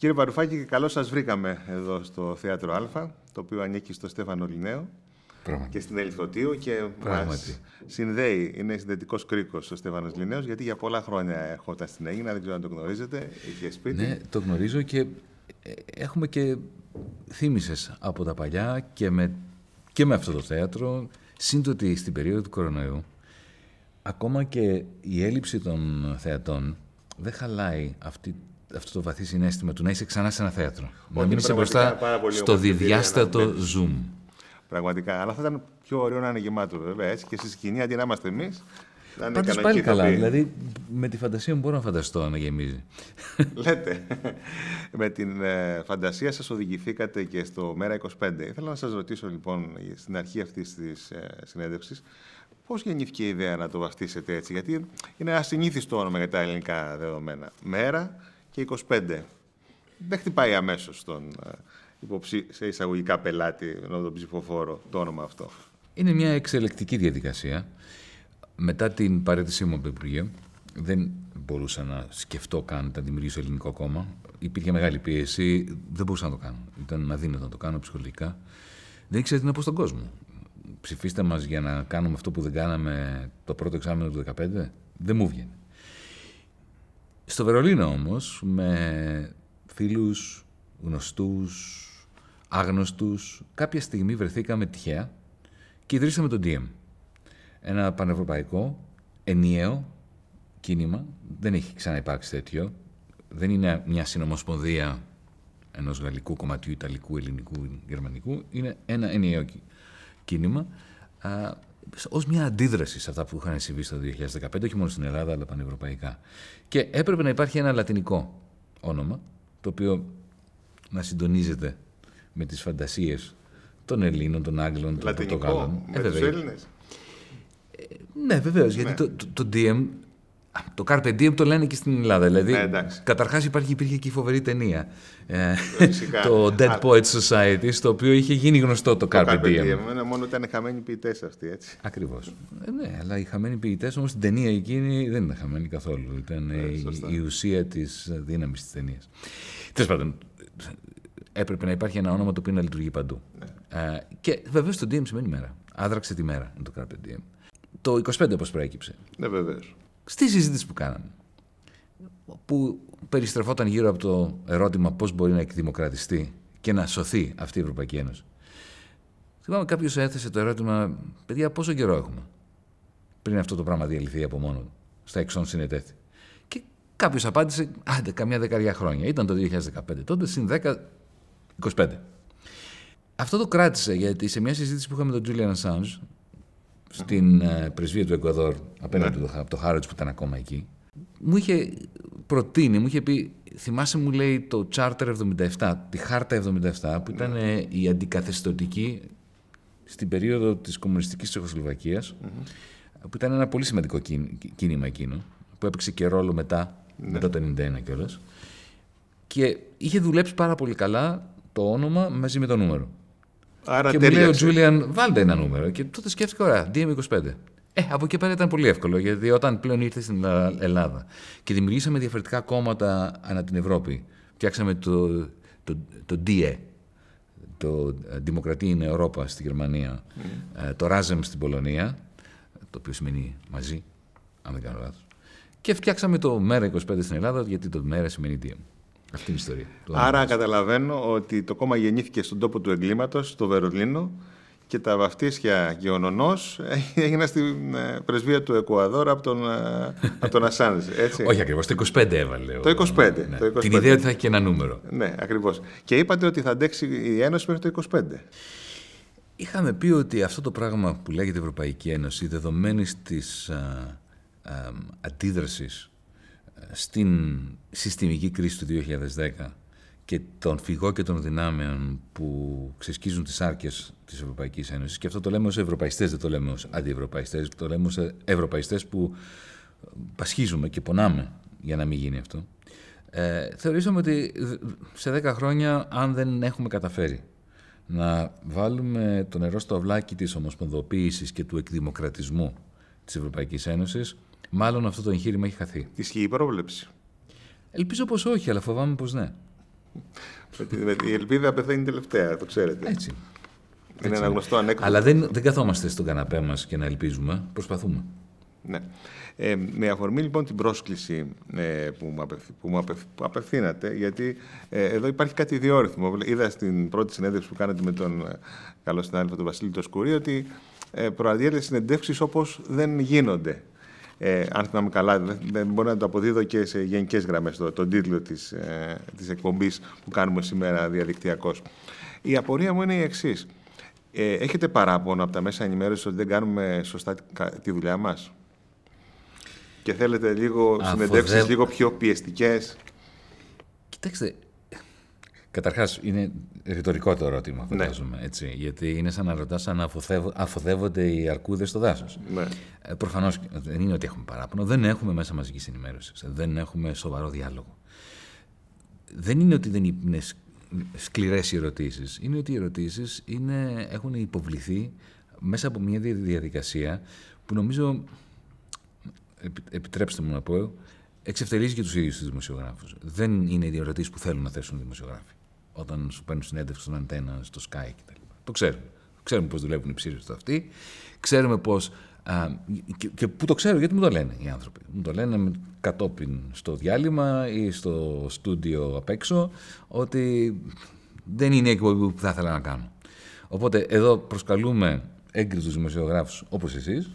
Κύριε Παρουφάκη, καλώς σας βρήκαμε εδώ στο Θέατρο Α, το οποίο ανήκει στο Στέφανο Λινέο και στην Ελιθωτίου και μας συνδέει, είναι συνδετικός κρίκος ο Στέφανος Λινέος, γιατί για πολλά χρόνια ερχόταν στην Έγινα, δεν ξέρω αν το γνωρίζετε. Είχε σπίτι. Ναι, το γνωρίζω και ε, έχουμε και θύμησες από τα παλιά και με, και με αυτό το θέατρο. Σύντοτε στην περίοδο του κορονοϊού, ακόμα και η έλλειψη των θεατών δεν χαλάει αυτή αυτό το βαθύ συνέστημα του να είσαι ξανά σε ένα θέατρο. να μην είσαι μπροστά στο διδιάστατο Zoom. Πραγματικά. Αλλά θα ήταν πιο ωραίο να είναι γεμάτο, βέβαια. Έτσι και στη σκηνή, αντί να είμαστε εμείς. Πάντως πάλι καλά. Δηλαδή, με τη φαντασία μου μπορώ να φανταστώ να γεμίζει. Λέτε. με την ε, φαντασία σας οδηγηθήκατε και στο Μέρα 25. Ήθελα να σας ρωτήσω λοιπόν στην αρχή αυτής της ε, συνέντευξης Πώς γεννήθηκε η ιδέα να το βαφτίσετε έτσι, Γιατί είναι ασυνήθιστο όνομα για τα ελληνικά δεδομένα. Μέρα και 25. Δεν χτυπάει αμέσως τον ε, υποψή, σε εισαγωγικά πελάτη, ενώ τον ψηφοφόρο, το όνομα αυτό. Είναι μια εξελεκτική διαδικασία. Μετά την παρέτησή μου από το Υπουργείο, δεν μπορούσα να σκεφτώ καν να δημιουργήσω ελληνικό κόμμα. Υπήρχε μεγάλη πίεση, δεν μπορούσα να το κάνω. Ήταν αδύνατο να το κάνω ψυχολογικά. Δεν ήξερα τι να πω στον κόσμο. Ψηφίστε μας για να κάνουμε αυτό που δεν κάναμε το πρώτο εξάμεινο του 2015. Δεν μου βγαίνει. Στο Βερολίνο όμως, με φίλους, γνωστούς, άγνωστους, κάποια στιγμή βρεθήκαμε τυχαία και ιδρύσαμε το DM. Ένα πανευρωπαϊκό, ενιαίο κίνημα. Δεν έχει ξαναυπάρξει τέτοιο. Δεν είναι μια συνομοσπονδία ενός γαλλικού κομματιού, ιταλικού, ελληνικού, γερμανικού. Είναι ένα ενιαίο κίνημα ως μια αντίδραση σε αυτά που είχαν συμβεί στο 2015, όχι μόνο στην Ελλάδα, αλλά πανευρωπαϊκά. Και έπρεπε να υπάρχει ένα λατινικό όνομα, το οποίο να συντονίζεται με τις φαντασίες των Ελλήνων, των Άγγλων, των Πορτογάλων. Με ε, τους Έλληνες. Ε, ναι, βεβαίως, γιατί ναι. το, το, το DM το Carpe Diem το λένε και στην Ελλάδα. Δηλαδή, ε, καταρχάς υπάρχει, υπήρχε και η φοβερή ταινία. Ε, το Dead Poets Society, στο οποίο είχε γίνει γνωστό το Carpe, Carpe Diem. Diem. Μόνο ήταν χαμένοι ποιητές αυτοί, έτσι. Ακριβώς. Ε, ναι, αλλά οι χαμένοι ποιητές όμως στην ταινία εκείνη δεν ήταν χαμένοι καθόλου. Ήταν ε, η, η, ουσία της δύναμης της ταινίας. Τέλος πάντων, έπρεπε να υπάρχει ένα όνομα το οποίο να λειτουργεί παντού. Ναι. Ε, και βεβαίως το Diem σημαίνει μέρα. Άδραξε τη μέρα το Carpe Diem. Το 25 πώ προέκυψε. Ναι, βεβαίως στη συζήτηση που κάναμε, που περιστρεφόταν γύρω από το ερώτημα πώς μπορεί να εκδημοκρατιστεί και να σωθεί αυτή η Ευρωπαϊκή Ένωση. Θυμάμαι κάποιος έθεσε το ερώτημα, παιδιά, πόσο καιρό έχουμε πριν αυτό το πράγμα διαλυθεί από μόνο του, στα εξών συνετέθη. Και κάποιος απάντησε, άντε, καμιά δεκαετία χρόνια. Ήταν το 2015. Τότε συν 10, 25. Αυτό το κράτησε γιατί σε μια συζήτηση που είχαμε με τον Julian Assange, στην ε, πρεσβεία του Εκουαδόρ, απέναντι ναι. από το Χάροτ που ήταν ακόμα εκεί, μου είχε προτείνει, μου είχε πει, θυμάσαι μου λέει το Charter 77, τη Χάρτα 77, που ήταν ε, η αντικαθεστωτική στην περίοδο της κομμουνιστικής Τσεχοσλοβακίας, που ήταν ένα πολύ σημαντικό κίνημα εκείνο, που έπαιξε και ρόλο μετά, ναι. μετά το 1991 κιόλας. Και είχε δουλέψει πάρα πολύ καλά το όνομα μαζί με το νούμερο. Άρα και μου λέει ο Τζούλιαν, βάλτε ένα νούμερο. Και τότε σκέφτηκα, ωραία, DM25. Ε, από εκεί πέρα ήταν πολύ εύκολο, γιατί όταν πλέον ήρθε στην Ελλάδα και δημιουργήσαμε διαφορετικά κόμματα ανά την Ευρώπη, φτιάξαμε το, το, το DE, το Δημοκρατία είναι Ευρώπα στη Γερμανία, mm. το RASEM στην Πολωνία, το οποίο σημαίνει μαζί, αν δεν κάνω λάθος. Και φτιάξαμε το Μέρα 25 στην Ελλάδα, γιατί το Μέρα σημαίνει DM. Αυτή είναι η ιστορία. Άρα καταλαβαίνω ότι το κόμμα γεννήθηκε στον τόπο του εγκλήματος, στο Βερολίνο, και τα βαφτίσια και ο νονός έγιναν στην ε, πρεσβεία του Εκουαδόρ από τον, ε, από τον Ασάνζ, έτσι. Όχι ακριβώς, το 25 έβαλε. Το 25, ναι. το 25. Την ιδέα ότι θα έχει και ένα νούμερο. Ναι, ακριβώς. Και είπατε ότι θα αντέξει η Ένωση μέχρι το 25. Είχαμε πει ότι αυτό το πράγμα που λέγεται Ευρωπαϊκή Ένωση, δεδομένης της αντίδρασης στην συστημική κρίση του 2010 και των φυγό και των δυνάμεων που ξεσκίζουν τις άρκες της Ευρωπαϊκής Ένωσης και αυτό το λέμε ως ευρωπαϊστές, δεν το λέμε ως αντιευρωπαϊστές, το λέμε ως ευρωπαϊστές που πασχίζουμε και πονάμε για να μην γίνει αυτό. Ε, θεωρήσαμε ότι σε 10 χρόνια αν δεν έχουμε καταφέρει να βάλουμε το νερό στο αυλάκι της ομοσπονδοποίησης και του εκδημοκρατισμού της Ευρωπαϊκής Ένωσης Μάλλον αυτό το εγχείρημα έχει χαθεί. Ισχύει η πρόβλεψη. Ελπίζω πως όχι, αλλά φοβάμαι πως ναι. η ελπίδα πεθαίνει τελευταία, το ξέρετε. Έτσι. Είναι ένα γνωστό ανέκδοτο. Αλλά δεν, δεν καθόμαστε στον καναπέ μας και να ελπίζουμε. Προσπαθούμε. Ναι. Ε, με αφορμή λοιπόν την πρόσκληση ε, που, μου απευθ, που, μου απευθ, που απευθύνατε, γιατί ε, εδώ υπάρχει κάτι ιδιόρυθμο. Είδα στην πρώτη συνέντευξη που κάνατε με τον ε, καλό συνάδελφο τον Βασίλη Τοσκουρή ότι ε, προαδιέται συνεντεύξεις όπως δεν γίνονται. Ε, αν θυμάμαι καλά, δεν μπορεί να το αποδίδω και σε γενικές γραμμές το, τον τίτλο της ε, της εκπομπής που κάνουμε σήμερα διαδικτυακώς. Η απορία μου είναι η εξής. Ε, έχετε παράπονο από τα μέσα ενημέρωσης ότι δεν κάνουμε σωστά τη δουλειά μας; Και θέλετε λίγο συνεντεύξεις λίγο πιο πιεστικές; Κοιτάξτε, καταρχάς είναι ρητορικό το ερώτημα, ναι. φαντάζομαι, έτσι, γιατί είναι σαν να ρωτάς αν αφοδεύονται οι αρκούδες στο δάσος. Ναι. Ε, προφανώς δεν είναι ότι έχουμε παράπονο, δεν έχουμε μέσα μαζικής ενημέρωσης, δεν έχουμε σοβαρό διάλογο. Δεν είναι ότι δεν είναι σκληρές οι ερωτήσεις, είναι ότι οι ερωτήσεις είναι, έχουν υποβληθεί μέσα από μια διαδικασία που νομίζω επιτρέψτε μου να πω, εξευτελίζει και τους ίδιους τους δημοσιογράφους. Δεν είναι οι ερωτήσεις που θέλουν να θέσουν οι δημοσιογράφοι. Όταν σου παίρνουν συνέντευξη στον αντένα, στο Sky κτλ. Το ξέρουμε. Ξέρουμε πώς δουλεύουν οι ψήφοι αυτοί. Ξέρουμε πώς. Και, και που το ξέρω, γιατί μου το λένε οι άνθρωποι. Μου το λένε κατόπιν στο διάλειμμα ή στο στούντιο απ' έξω ότι δεν είναι η εκπομπή που θα ήθελα να κάνω. Οπότε εδώ προσκαλούμε έγκριτους δημοσιογράφους όπως εσείς,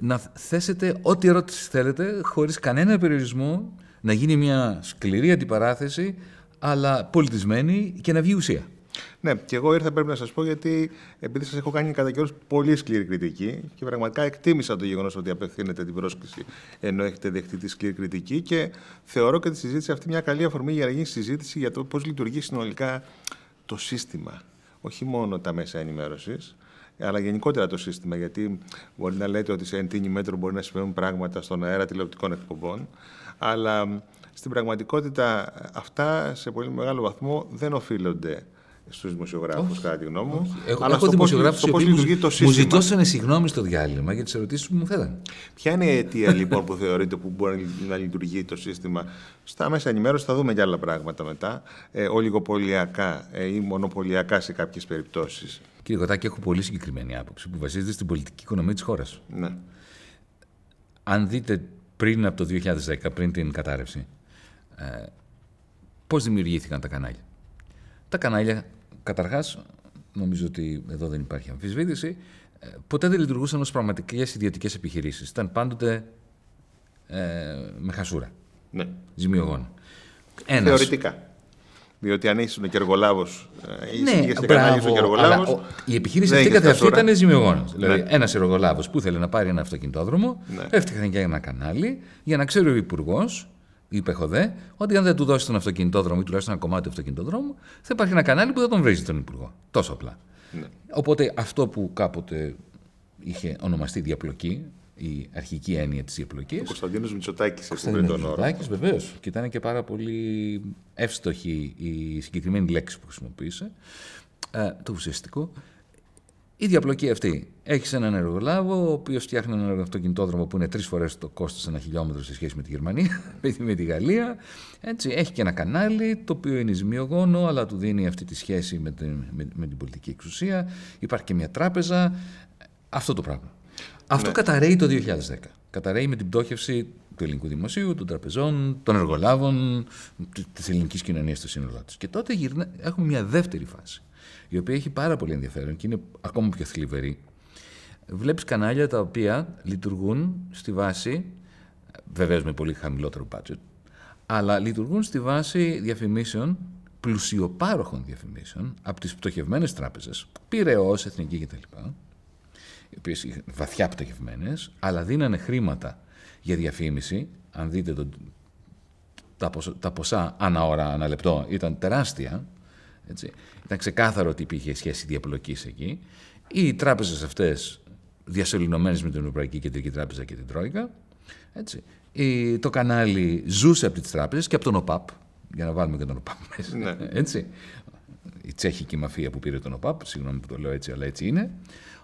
να θέσετε ό,τι ερώτηση θέλετε, χωρίς κανένα περιορισμό, να γίνει μια σκληρή αντιπαράθεση, αλλά πολιτισμένη και να βγει ουσία. Ναι, και εγώ ήρθα πρέπει να σας πω γιατί επειδή σας έχω κάνει κατά καιρούς πολύ σκληρή κριτική και πραγματικά εκτίμησα το γεγονός ότι απευθύνετε την πρόσκληση ενώ έχετε δεχτεί τη σκληρή κριτική και θεωρώ και τη συζήτηση αυτή μια καλή αφορμή για να γίνει συζήτηση για το πώς λειτουργεί συνολικά το σύστημα. Όχι μόνο τα μέσα ενημέρωσης, αλλά γενικότερα το σύστημα. Γιατί μπορεί να λέτε ότι σε εντύνει μέτρο μπορεί να συμβαίνουν πράγματα στον αέρα τηλεοπτικών εκπομπών, αλλά στην πραγματικότητα αυτά σε πολύ μεγάλο βαθμό δεν οφείλονται στους δημοσιογράφους, κατά τη γνώμη μου. Έχω, αλλά έχω δημοσιογράφους που μου ζητώσανε συγγνώμη στο διάλειμμα για τις ερωτήσεις που μου θέλανε. Ποια είναι η αιτία λοιπόν που θεωρείτε που μπορεί να λειτουργεί το σύστημα; Στα μέσα ενημέρωσης θα δούμε και άλλα πράγματα μετά. Ε, ολιγοπολιακά ε, ή μονοπωλιακά σε κάποιες περιπτώσεις. Κύριε Κωτάκη, έχω πολύ συγκεκριμένη άποψη που βασίζεται στην πολιτική οικονομία της χώρας. Ναι. Αν δείτε πριν από το 2010, πριν την κατάρρευση, ε, πώς δημιουργήθηκαν τα κανάλια. Τα κανάλια, καταρχάς, νομίζω ότι εδώ δεν υπάρχει αμφισβήτηση, ε, ποτέ δεν λειτουργούσαν ως πραγματικές ιδιωτικές επιχειρήσεις. Ήταν πάντοτε ε, με χασούρα. Ναι. Ζημιογόνο. Θεωρητικά. Διότι αν ήσουν και εργολάβο, ε, ναι, και κανάλι και εργολάβο. Η επιχείρηση αυτή καθ' αυτή ήταν ζημιογόνος. Ναι. Δηλαδή, ένας εργολάβο που ήθελε να πάρει ένα αυτοκινητόδρομο, ναι. έφτιαχνε και ένα κανάλι για να ξέρει ο υπουργός, είπε Χοδέ, ότι αν δεν του δώσει τον αυτοκινητόδρομο ή τουλάχιστον ένα κομμάτι του αυτοκινητόδρομου, θα υπάρχει ένα κανάλι που θα τον βρίζει τον υπουργό. Τόσο απλά. Ναι. Οπότε αυτό που κάποτε είχε ονομαστεί διαπλοκή, η αρχική έννοια της διαπλοκή. Ο Κωνσταντίνος Μητσοτάκης πριν τον όρο. Μητσοτάκη, βεβαίως. Και ήταν και πάρα πολύ εύστοχη η συγκεκριμένη λέξη που χρησιμοποίησε. Ε, το ουσιαστικό. Η διαπλοκή αυτή. Έχεις έναν εργολάβο, ο οποίος φτιάχνει έναν αυτοκινητόδρομο που είναι τρεις φορές το κόστος ένα χιλιόμετρο σε σχέση με τη Γερμανία, με τη Γαλλία. Έτσι, έχει και ένα κανάλι το οποίο είναι ζημιογόνο, αλλά του δίνει αυτή τη σχέση με την, με, με την πολιτική εξουσία. Υπάρχει και μια τράπεζα. Αυτό το πράγμα. Αυτό ναι. καταραίει το 2010. Καταραίει με την πτώχευση του ελληνικού δημοσίου, των τραπεζών, των εργολάβων, της ελληνικής κοινωνίας στο σύνολό της. Και τότε γυρνά, έχουμε μια δεύτερη φάση, η οποία έχει πάρα πολύ ενδιαφέρον και είναι ακόμα πιο θλιβερή. Βλέπεις κανάλια τα οποία λειτουργούν στη βάση, βεβαίως με πολύ χαμηλότερο budget, αλλά λειτουργούν στη βάση διαφημίσεων, πλουσιοπάροχων διαφημίσεων από τις πτωχευμένες τράπεζες, πυρεό, εθνική κτλ οι οποίες είναι βαθιά πτωχευμένες, αλλά δίνανε χρήματα για διαφήμιση. Αν δείτε το, τα, ποσά, τα ποσά ανά ώρα, ανά λεπτό, ήταν τεράστια. Έτσι. Ήταν ξεκάθαρο ότι υπήρχε σχέση διαπλοκής εκεί. Οι τράπεζες αυτές διασωληνωμένες με την Ευρωπαϊκή Κεντρική Τράπεζα και την Τρόικα. Έτσι. Η, το κανάλι ζούσε από τις τράπεζες και από τον ΟΠΑΠ. Για να βάλουμε και τον ΟΠΑΠ μέσα. Ναι. Έτσι. Η τσέχικη μαφία που πήρε τον ΟΠΑΠ, συγγνώμη που το λέω έτσι, αλλά έτσι είναι.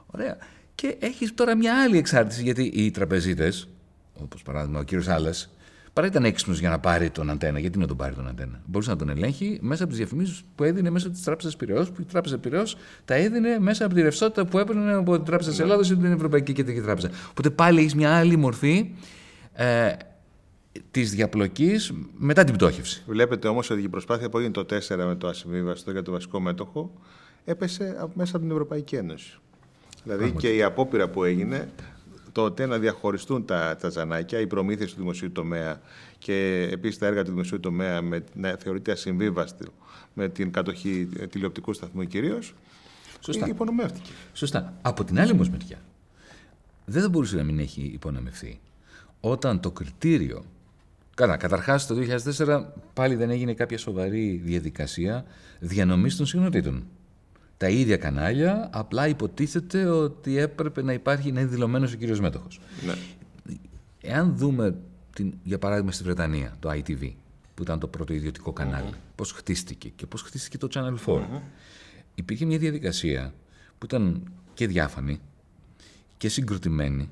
Ωραία. Και έχεις τώρα μια άλλη εξάρτηση, γιατί οι τραπεζίτες, όπως παράδειγμα ο κύριος Άλλας, Παρά ήταν έξυπνος για να πάρει τον αντένα. Γιατί να τον πάρει τον αντένα; Μπορούσε να τον ελέγχει μέσα από τις διαφημίσεις που έδινε μέσα από τις τράπεζες Πυραιός, που η τράπεζα Πυραιός τα έδινε μέσα από τη ρευστότητα που έπαιρνε από την Τράπεζα της Ελλάδα ή την Ευρωπαϊκή Κεντρική Τράπεζα. Οπότε πάλι έχεις μια άλλη μορφή ε, της διαπλοκής μετά την πτώχευση. Βλέπετε όμως ότι η προσπάθεια που έγινε το 4 με το ασυμβίβαστο για το βασικό μέτοχο έπεσε μέσα από την Ευρωπαϊκή Ένωση. Δηλαδή και η απόπειρα που έγινε τότε να διαχωριστούν τα, τα ζανάκια, οι προμήθειε του δημοσίου τομέα και επίσης τα έργα του δημοσίου τομέα με, να θεωρείται ασυμβίβαστο με την κατοχή τηλεοπτικού σταθμού κυρίως. Σωστά. Υπονομεύτηκε. Σωστά. Από την άλλη όμως μεριά, δεν θα μπορούσε να μην έχει υπονομευθεί όταν το κριτήριο. Καλά, καταρχάς το 2004 πάλι δεν έγινε κάποια σοβαρή διαδικασία διανομής των συγνωτήτων τα ίδια κανάλια, απλά υποτίθεται ότι έπρεπε να υπάρχει, να είναι δηλωμένος ο κύριος μέτοχος. Ναι. Εάν δούμε, την, για παράδειγμα, στη Βρετανία, το ITV, που ήταν το πρώτο ιδιωτικό κανάλι, mm-hmm. πώς χτίστηκε και πώς χτίστηκε το Channel 4. Mm-hmm. Υπήρχε μια διαδικασία που ήταν και διάφανη και συγκροτημένη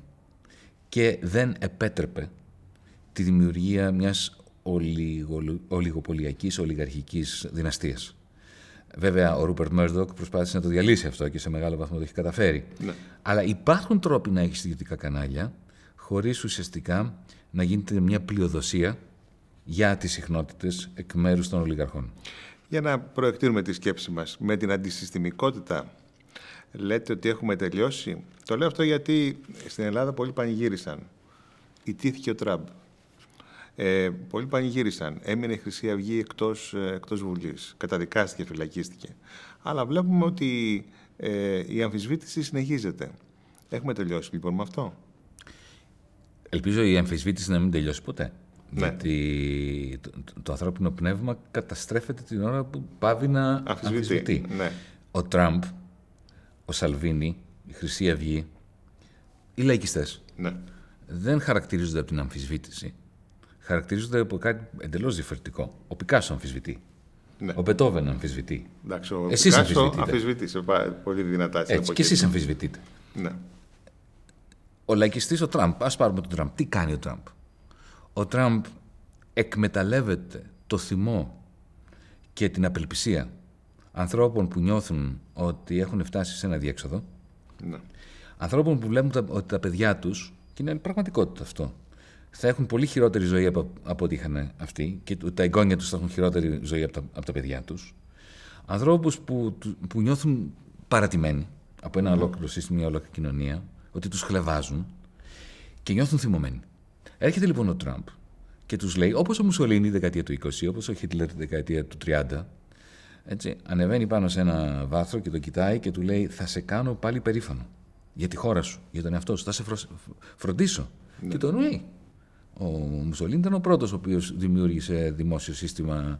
και δεν επέτρεπε τη δημιουργία μιας ολιγοπολιακής, ολιγαρχικής δυναστείας. Βέβαια, ο Ρούπερτ Μέρντοκ προσπάθησε να το διαλύσει αυτό και σε μεγάλο βαθμό το έχει καταφέρει. Ναι. Αλλά υπάρχουν τρόποι να έχεις ιδιωτικά κανάλια χωρίς ουσιαστικά να γίνεται μια πλειοδοσία για τις συχνότητες εκ μέρους των ολιγαρχών. Για να προεκτείνουμε τη σκέψη μας με την αντισυστημικότητα, λέτε ότι έχουμε τελειώσει. Το λέω αυτό γιατί στην Ελλάδα πολλοί πανηγύρισαν. Ιτήθηκε ο Τραμπ. Ε, πολλοί πανηγύρισαν. Έμεινε η Χρυσή Αυγή εκτός, ε, εκτός Βουλής. Καταδικάστηκε, φυλακίστηκε. Αλλά βλέπουμε ότι ε, η αμφισβήτηση συνεχίζεται. Έχουμε τελειώσει λοιπόν με αυτό. Ελπίζω η αμφισβήτηση να μην τελειώσει ποτέ. Ναι. Γιατί το, το, ανθρώπινο πνεύμα καταστρέφεται την ώρα που πάβει να αμφισβητεί. Ναι. Ο Τραμπ, ο Σαλβίνη, η Χρυσή Αυγή, οι λαϊκιστές ναι. δεν χαρακτηρίζονται από την αμφισβήτηση χαρακτηρίζονται από κάτι εντελώς διαφορετικό. Ο Πικάσο αμφισβητεί. Ναι. Ο Μπετόβεν αμφισβητεί. Εντάξει, ο εσείς Πικάσο αμφισβητεί σε πολύ δυνατά. Έτσι, και εσείς αμφισβητείτε. Ναι. Ο λαϊκιστής ο Τραμπ, ας πάρουμε τον Τραμπ. Τι κάνει ο Τραμπ; Ο Τραμπ εκμεταλλεύεται το θυμό και την απελπισία ανθρώπων που νιώθουν ότι έχουν φτάσει σε ένα διέξοδο. Ναι. Ανθρώπων που βλέπουν ότι τα παιδιά τους, και είναι πραγματικότητα αυτό, θα έχουν πολύ χειρότερη ζωή από, από ό,τι είχαν αυτοί και τα εγγόνια τους θα έχουν χειρότερη ζωή από τα, από τα παιδιά τους. Ανθρώπους που, που νιώθουν παρατημένοι από ένα ολόκληρο σύστημα, μια ολόκληρη κοινωνία, ότι τους χλεβάζουν και νιώθουν θυμωμένοι. Έρχεται λοιπόν ο Τραμπ και τους λέει, όπως ο Μουσολίνη δεκαετία του 20, όπως ο Χίτλερ τη δεκαετία του 30, έτσι, ανεβαίνει πάνω σε ένα βάθρο και το κοιτάει και του λέει: Θα σε κάνω πάλι περήφανο για τη χώρα σου, για τον εαυτό σου. Θα σε φροντίσω. Ναι. Και τον λέει: ο Μουσολίνη ήταν ο πρώτος ο οποίος δημιούργησε δημόσιο σύστημα.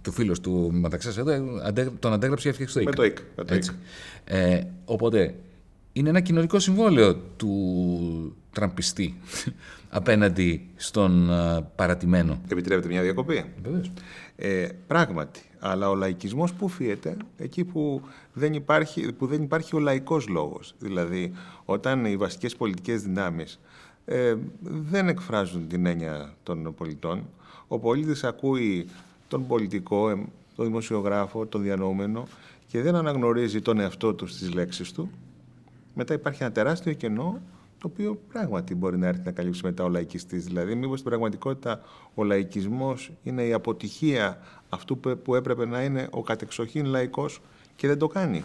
Και ο φίλος του μεταξύ εδώ τον αντέγραψε και έφτιαξε το ΙΚ. Με το ΙΚ. Ε, οπότε είναι ένα κοινωνικό συμβόλαιο του τραμπιστή απέναντι στον uh, παρατημένο. Επιτρέπετε μια διακοπή; Ε, πράγματι. Αλλά ο λαϊκισμός που φύεται εκεί που δεν υπάρχει, που δεν υπάρχει ο λαϊκός λόγος. Δηλαδή, όταν οι βασικές πολιτικές δυνάμεις ε, δεν εκφράζουν την έννοια των πολιτών. Ο πολίτης ακούει τον πολιτικό, ε, τον δημοσιογράφο, τον διανοούμενο και δεν αναγνωρίζει τον εαυτό του στις λέξεις του. Μετά υπάρχει ένα τεράστιο κενό το οποίο πράγματι μπορεί να έρθει να καλύψει μετά ο λαϊκιστής. Δηλαδή, μήπως στην πραγματικότητα ο λαϊκισμός είναι η αποτυχία αυτού που έπρεπε να είναι ο κατεξοχήν λαϊκός και δεν το κάνει.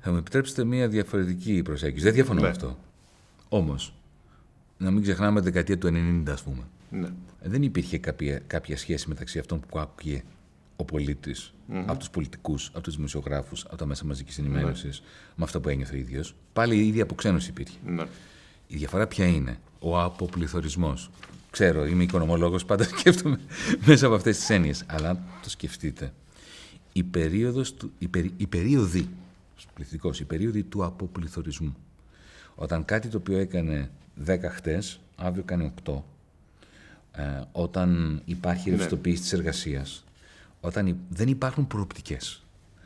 Θα μου επιτρέψετε μια διαφορετική προσέγγιση. Δεν διαφωνώ με ναι. αυτό. Όμως, να μην ξεχνάμε τη δεκαετία του 90, ας πούμε. Ναι. Δεν υπήρχε κάποια, κάποια σχέση μεταξύ αυτών που άκουγε ο πολίτης mm-hmm. από τους πολιτικούς, από τους δημοσιογράφους, από τα μέσα μαζικής ενημέρωσης, ναι. με αυτά που ένιωθε ο ίδιος. Πάλι η ίδια αποξένωση υπήρχε. Ναι. Η διαφορά ποια είναι, ο αποπληθωρισμός. Ξέρω, είμαι οικονομολόγος, πάντα σκέφτομαι μέσα από αυτές τις έννοιες. Αλλά το σκεφτείτε. Η, περίοδος του, η, περί, η περίοδη, πληθυντικός, η περίοδη του αποπληθωρισμού. Όταν κάτι το οποίο έκανε 10 χτες, αύριο κάνει 8. Ε, όταν υπάρχει ναι. ρευστοποίηση της εργασίας, όταν δεν υπάρχουν προοπτικές.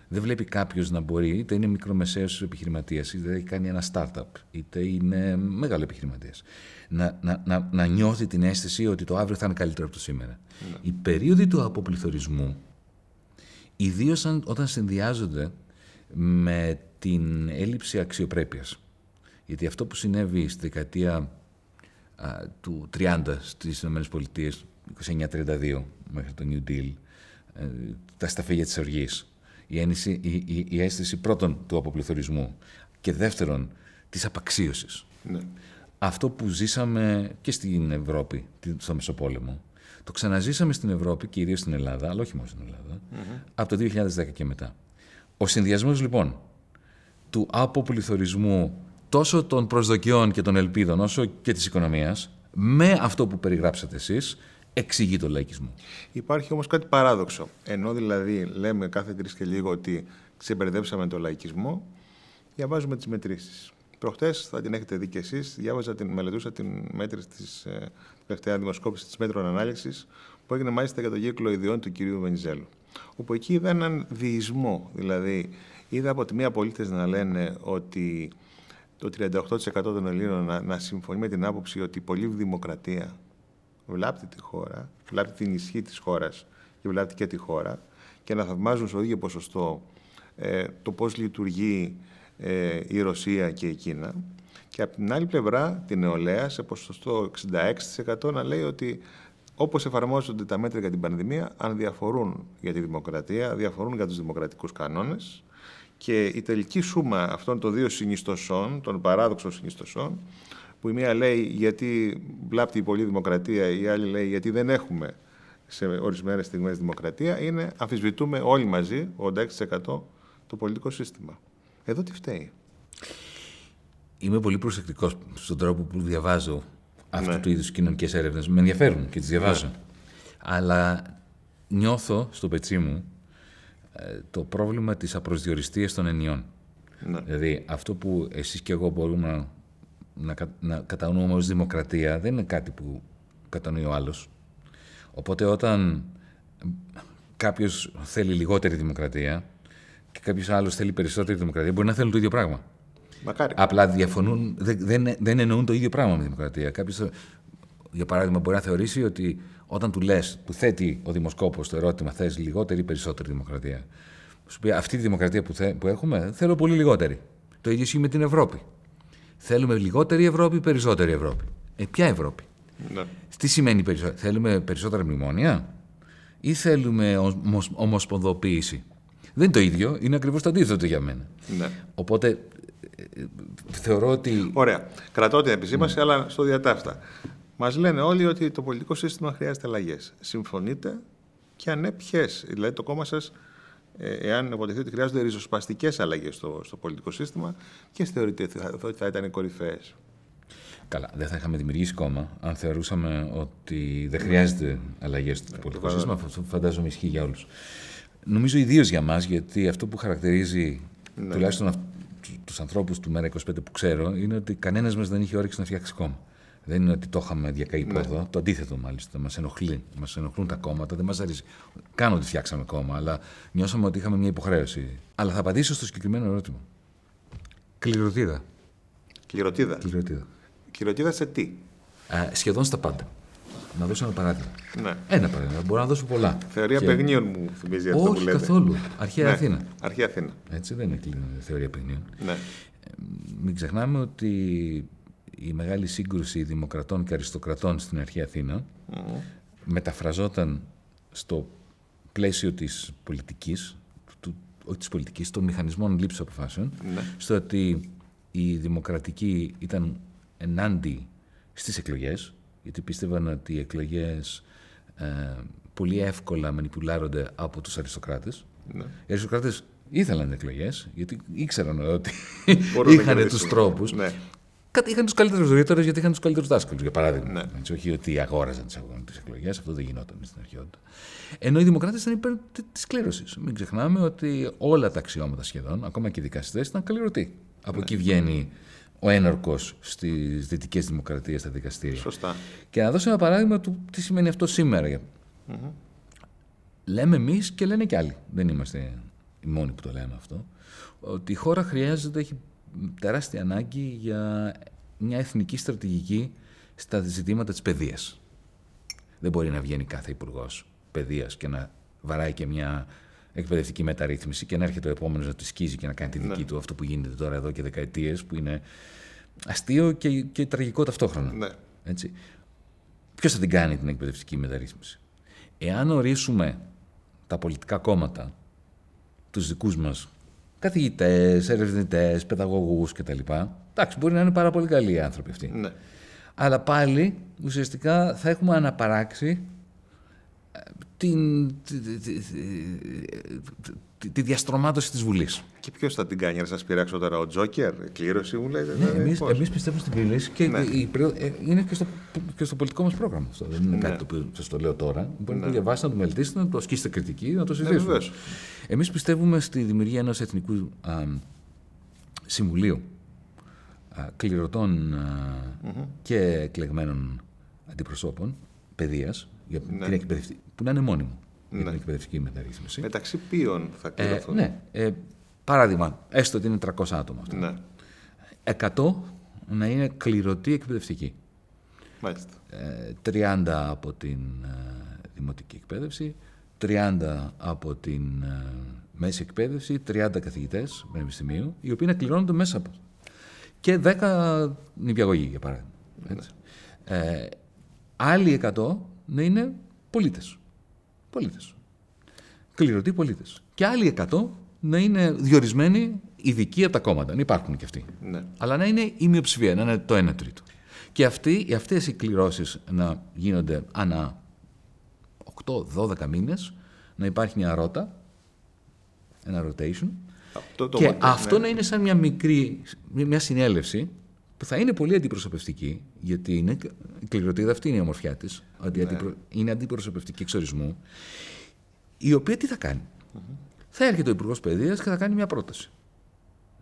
Δεν βλέπει κάποιος να μπορεί, είτε είναι μικρομεσαίος επιχειρηματίας, είτε έχει κάνει ένα startup, είτε είναι μεγάλο επιχειρηματίας, να, να, να, να νιώθει την αίσθηση ότι το αύριο θα είναι καλύτερο από το σήμερα. Ναι. Οι περίοδοι του αποπληθωρισμού, ιδίως όταν συνδυάζονται με την έλλειψη αξιοπρέπειας. Γιατί αυτό που συνέβη στη δεκαετία του 30 στις ΗΠΑ, 29-32 μέχρι το New Deal, ε, τα σταφύγια της οργής, η, ένιση, η, η, η, αίσθηση πρώτον του αποπληθωρισμού και δεύτερον της απαξίωσης. Ναι. Αυτό που ζήσαμε και στην Ευρώπη, στο Μεσοπόλεμο, το ξαναζήσαμε στην Ευρώπη, κυρίως στην Ελλάδα, αλλά όχι μόνο στην ελλαδα από το 2010 και μετά. Ο συνδυασμός λοιπόν του αποπληθωρισμού τόσο των προσδοκιών και των ελπίδων όσο και της οικονομίας με αυτό που περιγράψατε εσείς εξηγεί τον λαϊκισμό. Υπάρχει όμως κάτι παράδοξο. Ενώ δηλαδή λέμε κάθε τρεις και λίγο ότι ξεμπερδέψαμε τον λαϊκισμό, διαβάζουμε τις μετρήσεις. Προχτές, θα την έχετε δει και εσείς, διάβαζα την, μελετούσα την μέτρηση της ε, τελευταία δημοσκόπηση της μέτρων ανάλυσης που έγινε μάλιστα για το γύκλο ιδιών του κυρίου Βενιζέλου. Όπου εκεί είδα έναν διεισμό. Δηλαδή, είδα από τη μία πολίτες να λένε ότι το 38% των Ελλήνων να, να συμφωνεί με την άποψη ότι η πολλή δημοκρατία βλάπτει τη χώρα, βλάπτει την ισχύ της χώρας και βλάπτει και τη χώρα και να θαυμάζουν στο ίδιο ποσοστό ε, το πώς λειτουργεί ε, η Ρωσία και η Κίνα. Και από την άλλη πλευρά την νεολαία σε ποσοστό 66% να λέει ότι όπως εφαρμόζονται τα μέτρα για την πανδημία αν διαφορούν για τη δημοκρατία, διαφορούν για τους δημοκρατικούς κανόνες και η τελική σούμα αυτών των δύο συνιστοσών, των παράδοξων συνιστοσών, που η μία λέει γιατί βλάπτει η πολλή δημοκρατία, η άλλη λέει γιατί δεν έχουμε σε ορισμένες στιγμές δημοκρατία, είναι αμφισβητούμε όλοι μαζί, 86% το πολιτικό σύστημα. Εδώ τι φταίει. Είμαι πολύ προσεκτικός στον τρόπο που διαβάζω αυτού ναι. του είδους κοινωνικές έρευνες. Με ενδιαφέρουν και τις διαβάζω. Ναι. Αλλά νιώθω στο πετσί μου ε, το πρόβλημα της απροσδιοριστίας των ενιών. Ναι. Δηλαδή, αυτό που εσείς και εγώ μπορούμε να, να, κατανοούμε ως δημοκρατία δεν είναι κάτι που κατανοεί ο άλλος. Οπότε όταν κάποιος θέλει λιγότερη δημοκρατία και κάποιος άλλος θέλει περισσότερη δημοκρατία, μπορεί να θέλουν το ίδιο πράγμα. Μακάρι. Απλά διαφωνούν, δεν, δεν, δεν εννοούν το ίδιο πράγμα με δημοκρατία. Κάποιος, για παράδειγμα, μπορεί να θεωρήσει ότι όταν του λες, του θέτει ο δημοσκόπος το ερώτημα, θες λιγότερη ή περισσότερη δημοκρατία; Σου πει αυτή τη δημοκρατία που, θε, που έχουμε, θέλω πολύ λιγότερη. Το ίδιο ισχύει με την Ευρώπη. Θέλουμε λιγότερη Ευρώπη ή περισσότερη Ευρώπη; Ε, ποια Ευρώπη; Ναι. Τι σημαίνει περισσότερη. Θέλουμε περισσότερα μνημόνια ή θέλουμε ομοσ, ομοσπονδοποίηση; Δεν είναι το ίδιο, είναι ακριβώς το αντίθετο για μένα. Ναι. Οπότε ε, ε, θεωρώ ότι. Ωραία. Κρατώ την επισήμαση, ναι. αλλά στο διατάφτα. Μας λένε όλοι ότι το πολιτικό σύστημα χρειάζεται αλλαγές. Συμφωνείτε; Και αν ναι, ποιες; Δηλαδή, το κόμμα σας, ε, εάν υποτεθεί ότι χρειάζονται ριζοσπαστικές αλλαγές στο, στο πολιτικό σύστημα, ποιες θεωρείτε ότι θα ήταν οι κορυφαίες; Καλά, δεν θα είχαμε δημιουργήσει κόμμα αν θεωρούσαμε ότι δεν χρειάζεται αλλαγές στο πολιτικό σύστημα. Αυτό φαντάζομαι ισχύει για όλους. Νομίζω ιδίως για μας, γιατί αυτό που χαρακτηρίζει ναι. τουλάχιστον τους ανθρώπους του Μέρα 25 που ξέρω είναι ότι κανένας μας δεν είχε όρεξη να φτιάξει κόμμα. Δεν είναι ότι το είχαμε διακαεί ναι. εδώ. Το αντίθετο μάλιστα. Μας ενοχλεί. Μας ενοχλούν τα κόμματα. Δεν μας αρέσει. Κάνω ότι φτιάξαμε κόμμα, αλλά νιώσαμε ότι είχαμε μια υποχρέωση. Αλλά θα απαντήσω στο συγκεκριμένο ερώτημα. Κληροτίδα. Κληροτίδα. Κληροτίδα. Κληροτίδα σε τι; Α, σχεδόν στα πάντα. Να δώσω ένα παράδειγμα. Ναι. Ένα παράδειγμα. Μπορώ να δώσω πολλά. Θεωρία και... παιγνίων μου θυμίζει αυτό Όχι, που λέτε. καθόλου. Αρχαία ναι. Αθήνα. Αρχαία Αθήνα. Έτσι δεν είναι θεωρία παιγνίων. Ναι. Ε, μην ξεχνάμε ότι η μεγάλη σύγκρουση δημοκρατών και αριστοκρατών στην αρχαία Αθήνα μεταφραζόταν στο πλαίσιο της πολιτικής, του, όχι της πολιτικής, των μηχανισμών λήψης αποφάσεων, ναι. στο ότι οι δημοκρατικοί ήταν ενάντι στις εκλογές, γιατί πίστευαν ότι οι εκλογές ε, πολύ εύκολα μανιπουλάρονται από τους αριστοκράτες. Ναι. Οι αριστοκράτες ήθελαν εκλογές, γιατί ήξεραν ότι είχαν τους τρόπους. Ναι είχαν τους καλύτερους ρήτορες γιατί είχαν τους καλύτερους δάσκαλους, για παράδειγμα. Ναι. Έτσι, όχι ότι αγόραζαν τις εκλογές, αυτό δεν γινόταν στην αρχαιότητα. Ενώ οι δημοκράτες ήταν υπέρ τη κλήρωσης. Μην ξεχνάμε ότι όλα τα αξιώματα σχεδόν, ακόμα και οι δικαστές, ήταν καλλιρωτοί. Από ναι. εκεί βγαίνει ο ένορκο στις δυτικές δημοκρατίες στα δικαστήρια. Σωστά. Και να δώσω ένα παράδειγμα του τι σημαίνει αυτό σήμερα. Mm-hmm. Λέμε εμείς και λένε κι άλλοι. Δεν είμαστε οι μόνοι που το λέμε αυτό, ότι η χώρα χρειάζεται, έχει τεράστια ανάγκη για μια εθνική στρατηγική στα ζητήματα της παιδείας. Δεν μπορεί να βγαίνει κάθε υπουργός παιδείας και να βαράει και μια εκπαιδευτική μεταρρύθμιση και να έρχεται ο επόμενος να τη σκίζει και να κάνει τη δική ναι. του αυτό που γίνεται τώρα εδώ και δεκαετίες, που είναι αστείο και, και τραγικό ταυτόχρονα. Ναι. Έτσι. Ποιος θα την κάνει την εκπαιδευτική μεταρρύθμιση; Εάν ορίσουμε τα πολιτικά κόμματα, τους δικούς μας καθηγητές, ερευνητές, παιδαγωγούς κτλ. Εντάξει, μπορεί να είναι πάρα πολύ καλοί οι άνθρωποι αυτοί. Ναι. Αλλά πάλι ουσιαστικά θα έχουμε αναπαράξει την, τη, τη, τη, τη διαστρωμάτωση της Βουλής. Και ποιος θα την κάνει, να σας πειράξω τώρα, ο Τζόκερ, κλήρωση μου λέτε. Ναι, εμείς, εμείς πιστεύουμε στην κλήρωση και ναι. η, ε, είναι και στο, και στο πολιτικό μας πρόγραμμα αυτό. Δεν είναι ναι. κάτι το οποίο σας το λέω τώρα. Μπορείτε ναι. να το διαβάσετε, να το μελετήσετε, να το ασκήσετε κριτική, να το ναι, συζητήσουμε. Ναι, εμείς πιστεύουμε στη δημιουργία ενός εθνικού α, συμβουλίου α, κληρωτών mm-hmm. και εκλεγμένων αντιπροσώπων παιδείας, για ναι. την εκπαιδευτική, που να είναι μόνιμο ναι. για την εκπαιδευτική μεταρρύθμιση. Μεταξύ ποιων θα κληρωθούν; Ε, ναι. Ε, παράδειγμα, έστω ότι είναι 300 άτομα αυτό. Ναι. 100 να είναι κληρωτή εκπαιδευτική. Μάλιστα. Ε, 30 από την ε, δημοτική εκπαίδευση, 30 από την ε, μέση εκπαίδευση, 30 καθηγητές πανεπιστημίου, οι οποίοι να κληρώνονται μέσα από και 10 νηπιαγωγοί, για παράδειγμα. Ναι. Ε, άλλοι 100 να είναι πολίτες. Πολίτες. Κληρωτοί πολίτες. Και άλλοι 100 να είναι διορισμένοι ειδικοί από τα κόμματα. Υπάρχουν και αυτοί. Ναι. Αλλά να είναι η μειοψηφία, να είναι το 1 τρίτο. Και αυτοί, αυτές οι κληρώσεις να γίνονται ανά 8-12 μήνες, να υπάρχει μια ρότα, ένα rotation, το, το και αυτό ναι. να είναι σαν μια μικρή, μια συνέλευση που θα είναι πολύ αντιπροσωπευτική, γιατί είναι, η κληροτίδα αυτή είναι η ομορφιά της, ότι ναι. είναι αντιπροσωπευτική εξορισμού, η οποία τι θα κάνει; Θα έρχεται ο Υπουργός Παιδείας και θα κάνει μια πρόταση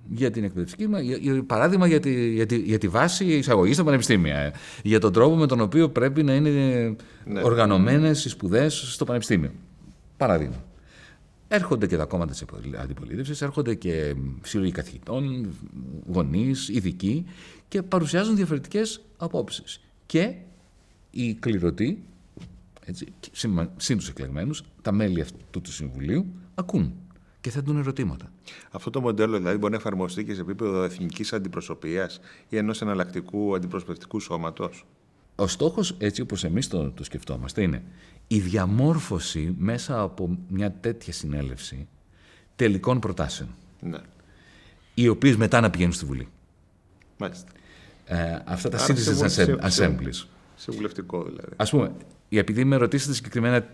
για την εκπαιδευτική, για, για, παράδειγμα για τη, για, τη, για τη βάση εισαγωγής στα πανεπιστήμια, για τον τρόπο με τον οποίο πρέπει να είναι ναι. οργανωμένες οι σπουδές στο πανεπιστήμιο. Παράδειγμα. Έρχονται και τα κόμματα της αντιπολίτευσης, έρχονται και σύλλογοι καθηγητών, γονείς, ειδικοί και παρουσιάζουν διαφορετικές απόψεις. Και οι κληρωτοί, έτσι, συν τους εκλεγμένους, τα μέλη αυτού του Συμβουλίου, ακούν και θέτουν ερωτήματα. Αυτό το μοντέλο δηλαδή μπορεί να εφαρμοστεί και σε επίπεδο εθνικής αντιπροσωπείας ή ενός εναλλακτικού αντιπροσωπευτικού σώματος; Ο στόχος, έτσι όπως εμείς το, το σκεφτόμαστε, είναι η διαμόρφωση μέσα από μια τέτοια συνέλευση τελικών προτάσεων. Ναι. Οι οποίες μετά να πηγαίνουν στη Βουλή. Μάλιστα. Ε, αυτά τα citizens assemblies. Συμβουλευτικό δηλαδή. Α πούμε, επειδή με ρωτήσετε συγκεκριμένα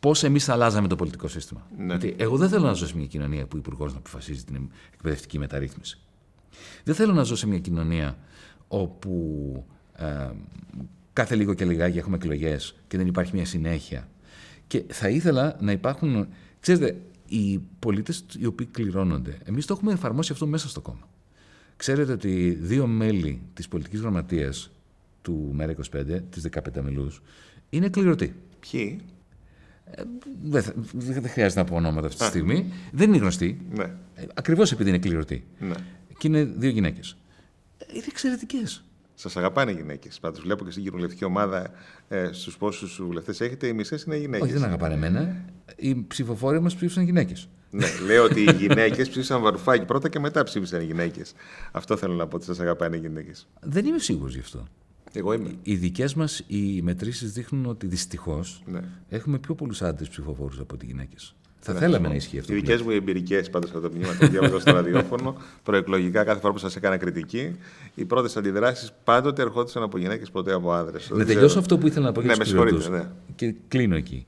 πώς εμείς αλλάζαμε το πολιτικό σύστημα. Ναι. Γιατί εγώ δεν θέλω να ζω σε μια κοινωνία που ο Υπουργός να αποφασίζει την εκπαιδευτική μεταρρύθμιση. Δεν θέλω να ζω σε μια κοινωνία όπου ε, κάθε λίγο και λιγάκι έχουμε εκλογές και δεν υπάρχει μια συνέχεια. Και θα ήθελα να υπάρχουν. Ξέρετε, οι πολίτες οι οποίοι κληρώνονται, εμείς το έχουμε εφαρμόσει αυτό μέσα στο κόμμα. Ξέρετε ότι δύο μέλη της πολιτικής γραμματείας του ΜΕΡΑ25, της 15 μελούς, είναι κληρωτοί. Ποιοι; Ε, δεν, δεν χρειάζεται να πω ονόματα αυτή τη στιγμή. Δεν είναι γνωστοί. Ναι. Ε, Ακριβώς επειδή είναι κληρωτοί. Ναι. Και είναι δύο γυναίκες. Ε, είναι εξαιρετικές. Σας αγαπάνε οι γυναίκες. Πάντως βλέπω και στην κοινοβουλευτική ομάδα ε, στους πόσους βουλευτές έχετε, οι μισές είναι γυναίκες. Όχι, δεν αγαπάνε εμένα. Οι ψηφοφόροι μας ψήφισαν γυναίκες. ναι, λέω ότι οι γυναίκες ψήφισαν βαρουφάκι πρώτα και μετά ψήφισαν οι γυναίκες. Αυτό θέλω να πω ότι σας αγαπάνε οι γυναίκες. Δεν είμαι σίγουρος γι' αυτό. Εγώ είμαι. Οι δικές μας οι μετρήσεις δείχνουν ότι δυστυχώς ναι. έχουμε πιο πολλούς άντρες ψηφοφόρους από ότι γυναίκες. Θα ναι, θέλαμε να ισχύει αυτό. Οι δικές μου εμπειρικές πάντως από το μήνυμα που διάβαζα στο ραδιόφωνο, προεκλογικά κάθε φορά που σας έκανα κριτική, οι πρώτες αντιδράσεις πάντοτε ερχόντουσαν από γυναίκες, ποτέ από άνδρες. Να τελειώσω αυτό που ήθελα να πω για ναι, τους κληρωτού. Ναι. Και κλείνω εκεί.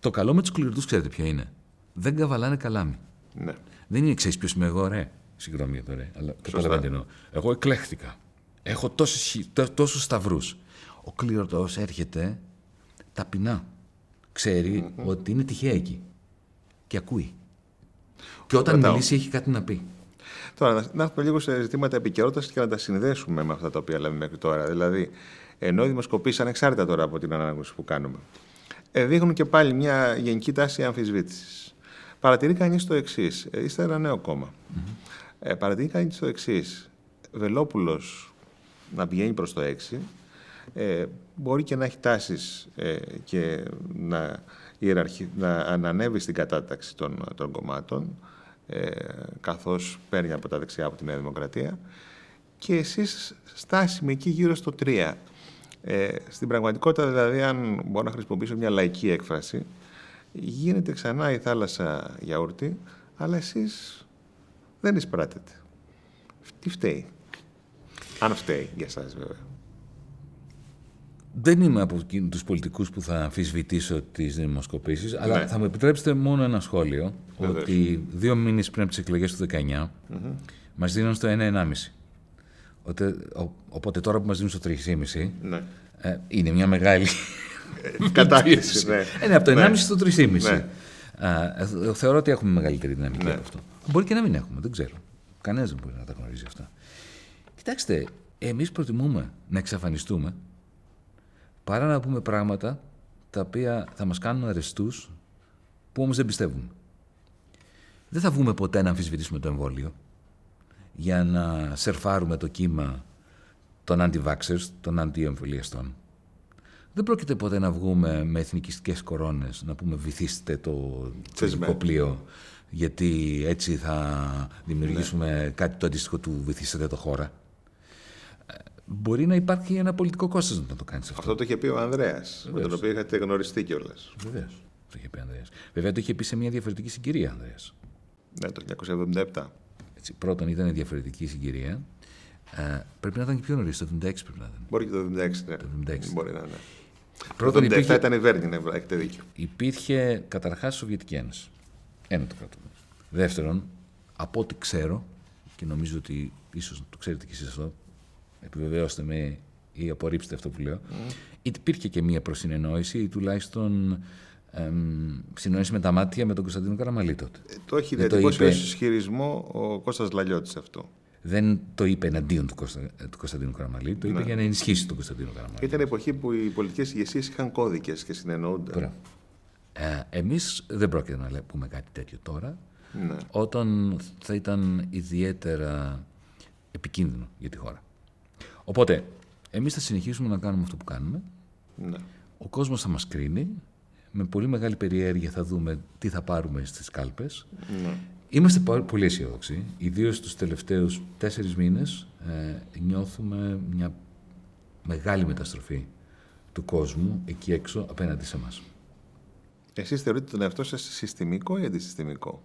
Το καλό με τους κληρωτού, ξέρετε ποιο είναι. Δεν καβαλάνε καλάμι. Ναι. Δεν είναι ξέρεις ποιος είμαι εγώ, ρε. Συγγνώμη για το ρε, αλλά καταλαβαίνετε εννοώ. Εγώ εκλέχθηκα. Έχω τόσους σταυρούς. Ο κληρωτό έρχεται ταπεινά. Ξέρει mm-hmm. ότι είναι τυχαία εκεί και ακούει. Και όταν Ρωτάω. μιλήσει έχει κάτι να πει. Τώρα, να έρθουμε λίγο σε ζητήματα επικαιρότητας και να τα συνδέσουμε με αυτά τα οποία λέμε μέχρι τώρα. Δηλαδή, ενώ οι δημοσκοπήσεις, ανεξάρτητα τώρα από την ανάγνωση που κάνουμε, ε, δείχνουν και πάλι μια γενική τάση αμφισβήτησης. Παρατηρεί κανείς το εξής. Ε, είστε ένα νέο κόμμα. Ε, παρατηρεί κανείς το εξής. Βελόπουλος να πηγαίνει προς το 6. Ε, μπορεί και να έχει τάσεις ε, και να, ιεραρχη, να ανανεύει στην κατάταξη των, των κομμάτων ε, καθώς παίρνει από τα δεξιά από τη Νέα Δημοκρατία και εσείς στάσιμοι εκεί γύρω στο 3. Ε, στην πραγματικότητα, δηλαδή, αν μπορώ να χρησιμοποιήσω μια λαϊκή έκφραση, γίνεται ξανά η θάλασσα γιαούρτι, αλλά εσείς δεν εισπράτετε. Τι φταίει; Αν φταίει για εσάς βέβαια. Δεν είμαι από τους πολιτικούς που θα αμφισβητήσω τις δημοσκοπήσεις, αλλά ναι. θα μου επιτρέψετε μόνο ένα σχόλιο, ότι δύο μήνες πριν από τις εκλογές του 19, mm-hmm. μας δίνουν στο 1-1,5. Οπότε τώρα που μας δίνουν στο 3,5, ναι. ε, είναι μια μεγάλη κατάκτηση. ναι. Ε, ναι, από το 1,5 ναι. στο 3,5. Ναι. Ε, θεωρώ ότι έχουμε μεγαλύτερη δυναμική ναι. από αυτό. Μπορεί και να μην έχουμε, δεν ξέρω. Κανένας δεν μπορεί να τα γνωρίζει αυτά. Κοιτάξτε, εμείς προτιμούμε να εξαφανιστούμε παρά να πούμε πράγματα τα οποία θα μας κάνουν αρεστούς που όμως δεν πιστεύουμε. Δεν θα βγούμε ποτέ να αμφισβητήσουμε το εμβόλιο για να σερφάρουμε το κύμα των anti-vaxxers, των αντι-εμβολιαστών. Δεν πρόκειται ποτέ να βγούμε με εθνικιστικές κορώνες, να πούμε βυθίστε το τσεσικό πλοίο, γιατί έτσι θα δημιουργήσουμε ναι. κάτι το αντίστοιχο του βυθίστε το χώρα. Μπορεί να υπάρχει ένα πολιτικό κόστος να το κάνεις αυτό. Αυτό το είχε πει ο Ανδρέας, με τον οποίο είχατε γνωριστεί κιόλας. Βεβαίως. Το είχε πει ο Ανδρέας. Βέβαια το είχε πει σε μια διαφορετική συγκυρία, Ανδρέας. Ναι, το 1977. Έτσι, πρώτον ήταν διαφορετική συγκυρία. Ε, πρέπει να ήταν και πιο νωρίς, το 1976 πρέπει να ήταν. Μπορεί και το 1976, ναι. Το 76. Μπορεί να είναι. Πρώτον, το 1977 υπήρχε... ήταν η Βέρνη, έχετε δίκιο. Υπήρχε καταρχάς Σοβιετική Ένωση. Ένα το πρώτο. Δεύτερον, από ό,τι ξέρω, και νομίζω ότι ίσως το ξέρετε κι εσείς αυτό, επιβεβαιώστε με ή απορρίψτε αυτό που λέω, mm. υπήρχε και μία προσυνεννόηση ή τουλάχιστον εμ, συνεννόηση με τα μάτια με τον Κωνσταντίνο Καραμαλή τότε. Ε, το έχει διατυπώσει είπε... ως ισχυρισμό ο Κώστας Λαλιώτης αυτό. Δεν το είπε εναντίον του, Κωνστα... του Κωνσταντίνου Καραμαλή, το είπε ναι. για να ενισχύσει τον Κωνσταντίνο Καραμαλή. Ήταν εποχή που οι πολιτικές ηγεσίες είχαν κώδικες και συνεννοούνται. Ε, Εμείς δεν πρόκειται να πούμε κάτι τέτοιο τώρα, ναι. όταν θα ήταν ιδιαίτερα επικίνδυνο για τη χώρα. Οπότε, εμείς θα συνεχίσουμε να κάνουμε αυτό που κάνουμε. Ναι. Ο κόσμος θα μας κρίνει. Με πολύ μεγάλη περιέργεια θα δούμε τι θα πάρουμε στις κάλπες. Ναι. Είμαστε πολύ αισιόδοξοι. Ιδίως τους τελευταίους τέσσερις μήνες ε, νιώθουμε μια μεγάλη μεταστροφή του κόσμου εκεί έξω απέναντι σε εμάς. Εσείς θεωρείτε τον εαυτό σας συστημικό ή αντισυστημικό;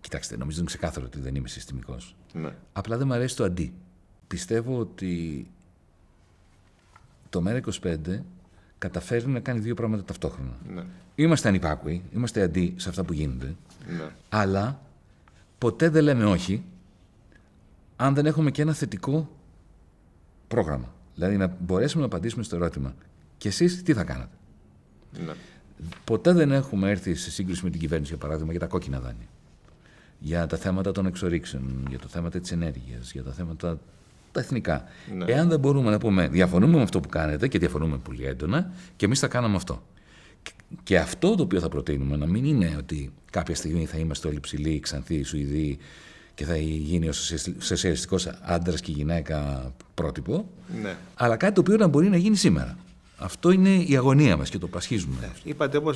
Κοιτάξτε, νομίζω είναι ξεκάθαρο ότι δεν είμαι συστημικός. Ναι. Απλά δεν μου αρέσει το αντί πιστεύω ότι το ΜΕΡΑ25 καταφέρει να κάνει δύο πράγματα ταυτόχρονα. Ναι. Είμαστε ανυπάκουοι, είμαστε αντί σε αυτά που γίνονται, ναι. αλλά ποτέ δεν λέμε όχι αν δεν έχουμε και ένα θετικό πρόγραμμα. Δηλαδή να μπορέσουμε να απαντήσουμε στο ερώτημα και εσείς τι θα κάνατε; Ναι. Ποτέ δεν έχουμε έρθει σε σύγκριση με την κυβέρνηση, για παράδειγμα, για τα κόκκινα δάνεια. Για τα θέματα των εξορίξεων, για το θέμα της ενέργειας, για τα θέματα τα εθνικά. Ναι. Εάν δεν μπορούμε να πούμε διαφωνούμε με αυτό που κάνετε και διαφωνούμε πολύ έντονα και εμείς θα κάναμε αυτό. Και αυτό το οποίο θα προτείνουμε να μην είναι ότι κάποια στιγμή θα είμαστε όλοι ψηλοί, ξανθοί, Σουηδοί και θα γίνει ο σοσιαλιστικός άντρας και γυναίκα πρότυπο, ναι. αλλά κάτι το οποίο να μπορεί να γίνει σήμερα. Αυτό είναι η αγωνία μας και το πασχίζουμε. Ναι. Είπατε όμω.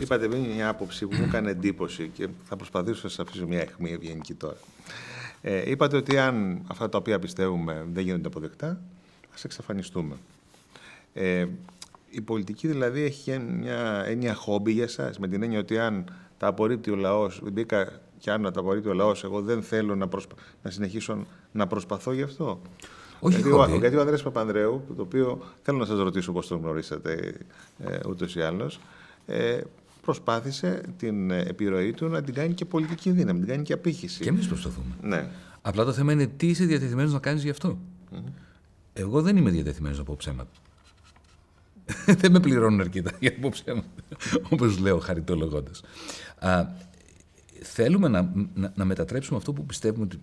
Είπατε μια άποψη που μου έκανε εντύπωση και θα προσπαθήσω να σας αφήσω μια αιχμή ευγενική τώρα. Ε, είπατε ότι αν αυτά τα οποία πιστεύουμε δεν γίνονται αποδεκτά, ας εξαφανιστούμε. Ε, η πολιτική δηλαδή έχει μια έννοια χόμπι για εσάς, με την έννοια ότι αν τα απορρίπτει ο λαός, μπήκα και αν τα απορρίπτει ο λαός, εγώ δεν θέλω να, προσπα... να συνεχίσω να προσπαθώ γι' αυτό. Όχι γιατί, ο, γιατί ο Ανδρέας Παπανδρέου, το οποίο θέλω να σας ρωτήσω πώς τον γνωρίσατε ε, ούτως ή άλλως, ε, προσπάθησε την επιρροή του να την κάνει και πολιτική δύναμη, να την κάνει και απήχηση. Και εμείς προσπαθούμε. Ναι. Απλά το θέμα είναι τι είσαι διατεθειμένος να κάνεις γι' αυτό. Εγώ δεν είμαι διατεθειμένος να πω ψέματα. δεν με πληρώνουν αρκετά για να πω ψέματα. Όπως λέω χαριτολογώντας. Θέλουμε να, να, να μετατρέψουμε αυτό που πιστεύουμε ότι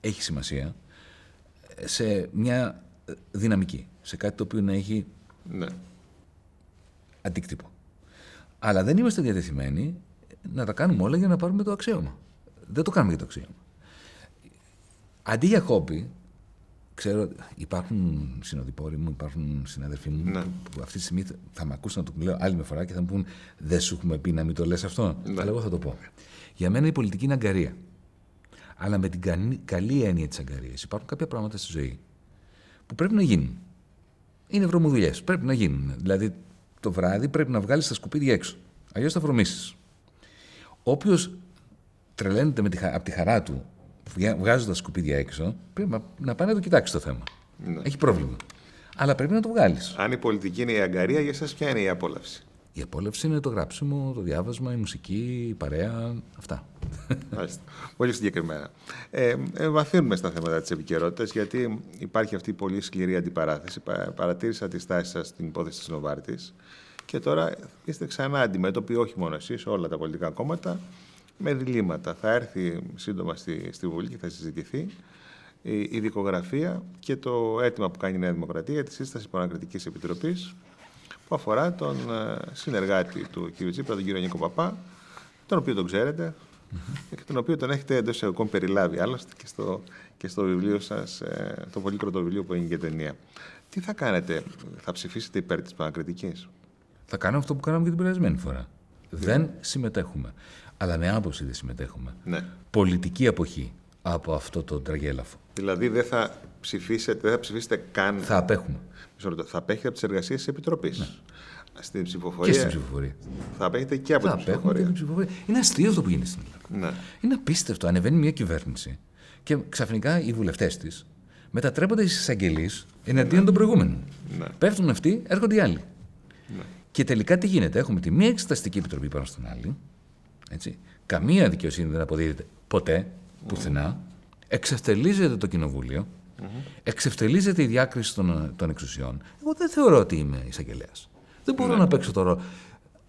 έχει σημασία σε μια δυναμική. Σε κάτι το οποίο να έχει ναι. αντίκτυπο. Αλλά δεν είμαστε διατεθειμένοι να τα κάνουμε όλα για να πάρουμε το αξίωμα. Δεν το κάνουμε για το αξίωμα. Αντί για χόμπι, ξέρω, υπάρχουν συνοδοιπόροι μου, υπάρχουν συναδελφοί μου Ναι. που αυτή τη στιγμή θα- θα με ακούσουν να το λέω άλλη μια φορά και θα μου πούν Δεν σου έχουμε πει να μην το λες αυτό. Ναι. Αλλά εγώ θα το πω. Για μένα η πολιτική είναι αγκαρία. Αλλά με την καλή, καλή έννοια της αγκαρίας υπάρχουν κάποια πράγματα στη ζωή που πρέπει να γίνουν. Είναι βρωμοδουλειές. Πρέπει να γίνουν. Δηλαδή το βράδυ πρέπει να βγάλεις τα σκουπίδια έξω. Αλλιώς θα βρωμήσει. Όποιος τρελαίνεται με τη, χα- από τη χαρά του βγάζοντας τα σκουπίδια έξω, πρέπει να, να πάει να το κοιτάξει το θέμα. Ναι. Έχει πρόβλημα. Αλλά πρέπει να το βγάλεις. Αν η πολιτική είναι η αγκαρία, για εσά ποια είναι η απόλαυση; Η απόλαυση είναι το γράψιμο, το διάβασμα, η μουσική, η παρέα, αυτά. Μάλιστα. Πολύ συγκεκριμένα. Ε, ε, βαθύνουμε στα θέματα της επικαιρότητας, γιατί υπάρχει αυτή η πολύ σκληρή αντιπαράθεση. Πα- Παρατήρησα τη στάση σας στην υπόθεση της Νοβάρτης και τώρα είστε ξανά αντιμέτωποι, όχι μόνο εσείς, όλα τα πολιτικά κόμματα, με διλήμματα. Θα έρθει σύντομα στη, στη Βουλή και θα συζητηθεί η, η δικογραφία και το αίτημα που κάνει η Νέα Δημοκρατία για τη σύσταση υποανακριτική επιτροπής που αφορά τον ε, συνεργάτη του κ. Τσίπρα, τον κύριο Νίκο Παπά, τον οποίο τον ξέρετε και τον οποίο τον έχετε εντός εισαγωγικών περιλάβει άλλωστε και στο, και στο βιβλίο σας, το πολύκροτο βιβλίο που έγινε και ταινία. Τι θα κάνετε, θα ψηφίσετε υπέρ της πανακριτικής; Θα κάνουμε αυτό που κάναμε και την περασμένη φορά. Δεν συμμετέχουμε. Αλλά με άποψη δεν συμμετέχουμε. Ναι. Πολιτική αποχή από αυτό το τραγέλαφο. Δηλαδή δεν θα ψηφίσετε, δεν θα ψηφίσετε καν. Θα απέχουμε. Μισό λεπτό. Θα απέχετε από τις εργασίες της Επιτροπής; Στην Και ψηφοφορία; στην ψηφοφορία. Θα απέχετε και από Θα την απέχουμε και ψηφοφορία. την ψηφοφορία. Είναι αστείο αυτό που γίνεται στην Ελλάδα. Ναι. Είναι απίστευτο. Ανεβαίνει μια κυβέρνηση και ξαφνικά οι βουλευτές της μετατρέπονται στι εισαγγελείς εναντίον των προηγούμενων. Ναι. Πέφτουν αυτοί, έρχονται οι άλλοι. Και τελικά τι γίνεται. Έχουμε τη μία εξεταστική επιτροπή πάνω στην άλλη. Έτσι. Καμία δικαιοσύνη δεν αποδίδεται ποτέ, πουθενά. Εξευτελίζεται το κοινοβούλιο. Εξευτελίζεται η διάκριση των, των εξουσιών. Εγώ δεν θεωρώ ότι είμαι εισαγγελέας. Δεν μπορώ να παίξω τώρα. Να, μου-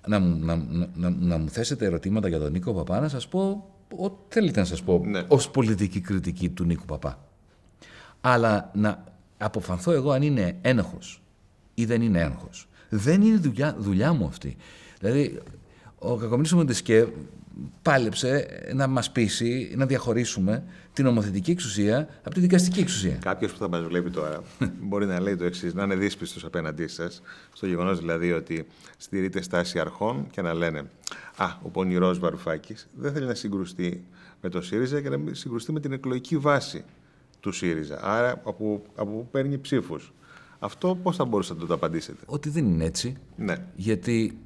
να, να, να, να μου θέσετε ερωτήματα για τον Νίκο Παπά, να σας πω ό,τι θέλετε να σας πω Ναι. ως πολιτική κριτική του Νίκου Παπά. Αλλά να αποφανθώ εγώ αν είναι ένοχος ή δεν είναι ένοχος. Δεν είναι δουλειά, δουλειά μου αυτή. Δηλαδή, ο Κακομοίρης ο Μοντεσκέ πάλεψε να μας πείσει να διαχωρίσουμε την νομοθετική εξουσία από τη δικαστική εξουσία. Κάποιος που θα μας βλέπει τώρα μπορεί να λέει το εξής, να είναι δύσπιστος απέναντί σας, στο γεγονός δηλαδή ότι στηρείται στάση αρχών και να λένε Α, ο πονηρός Βαρουφάκης δεν θέλει να συγκρουστεί με το ΣΥΡΙΖΑ και να μην συγκρουστεί με την εκλογική βάση του ΣΥΡΙΖΑ. Άρα από, από πού παίρνει ψήφους. Αυτό πώς θα μπορούσατε να το απαντήσετε; Ότι δεν είναι έτσι, Ναι. γιατί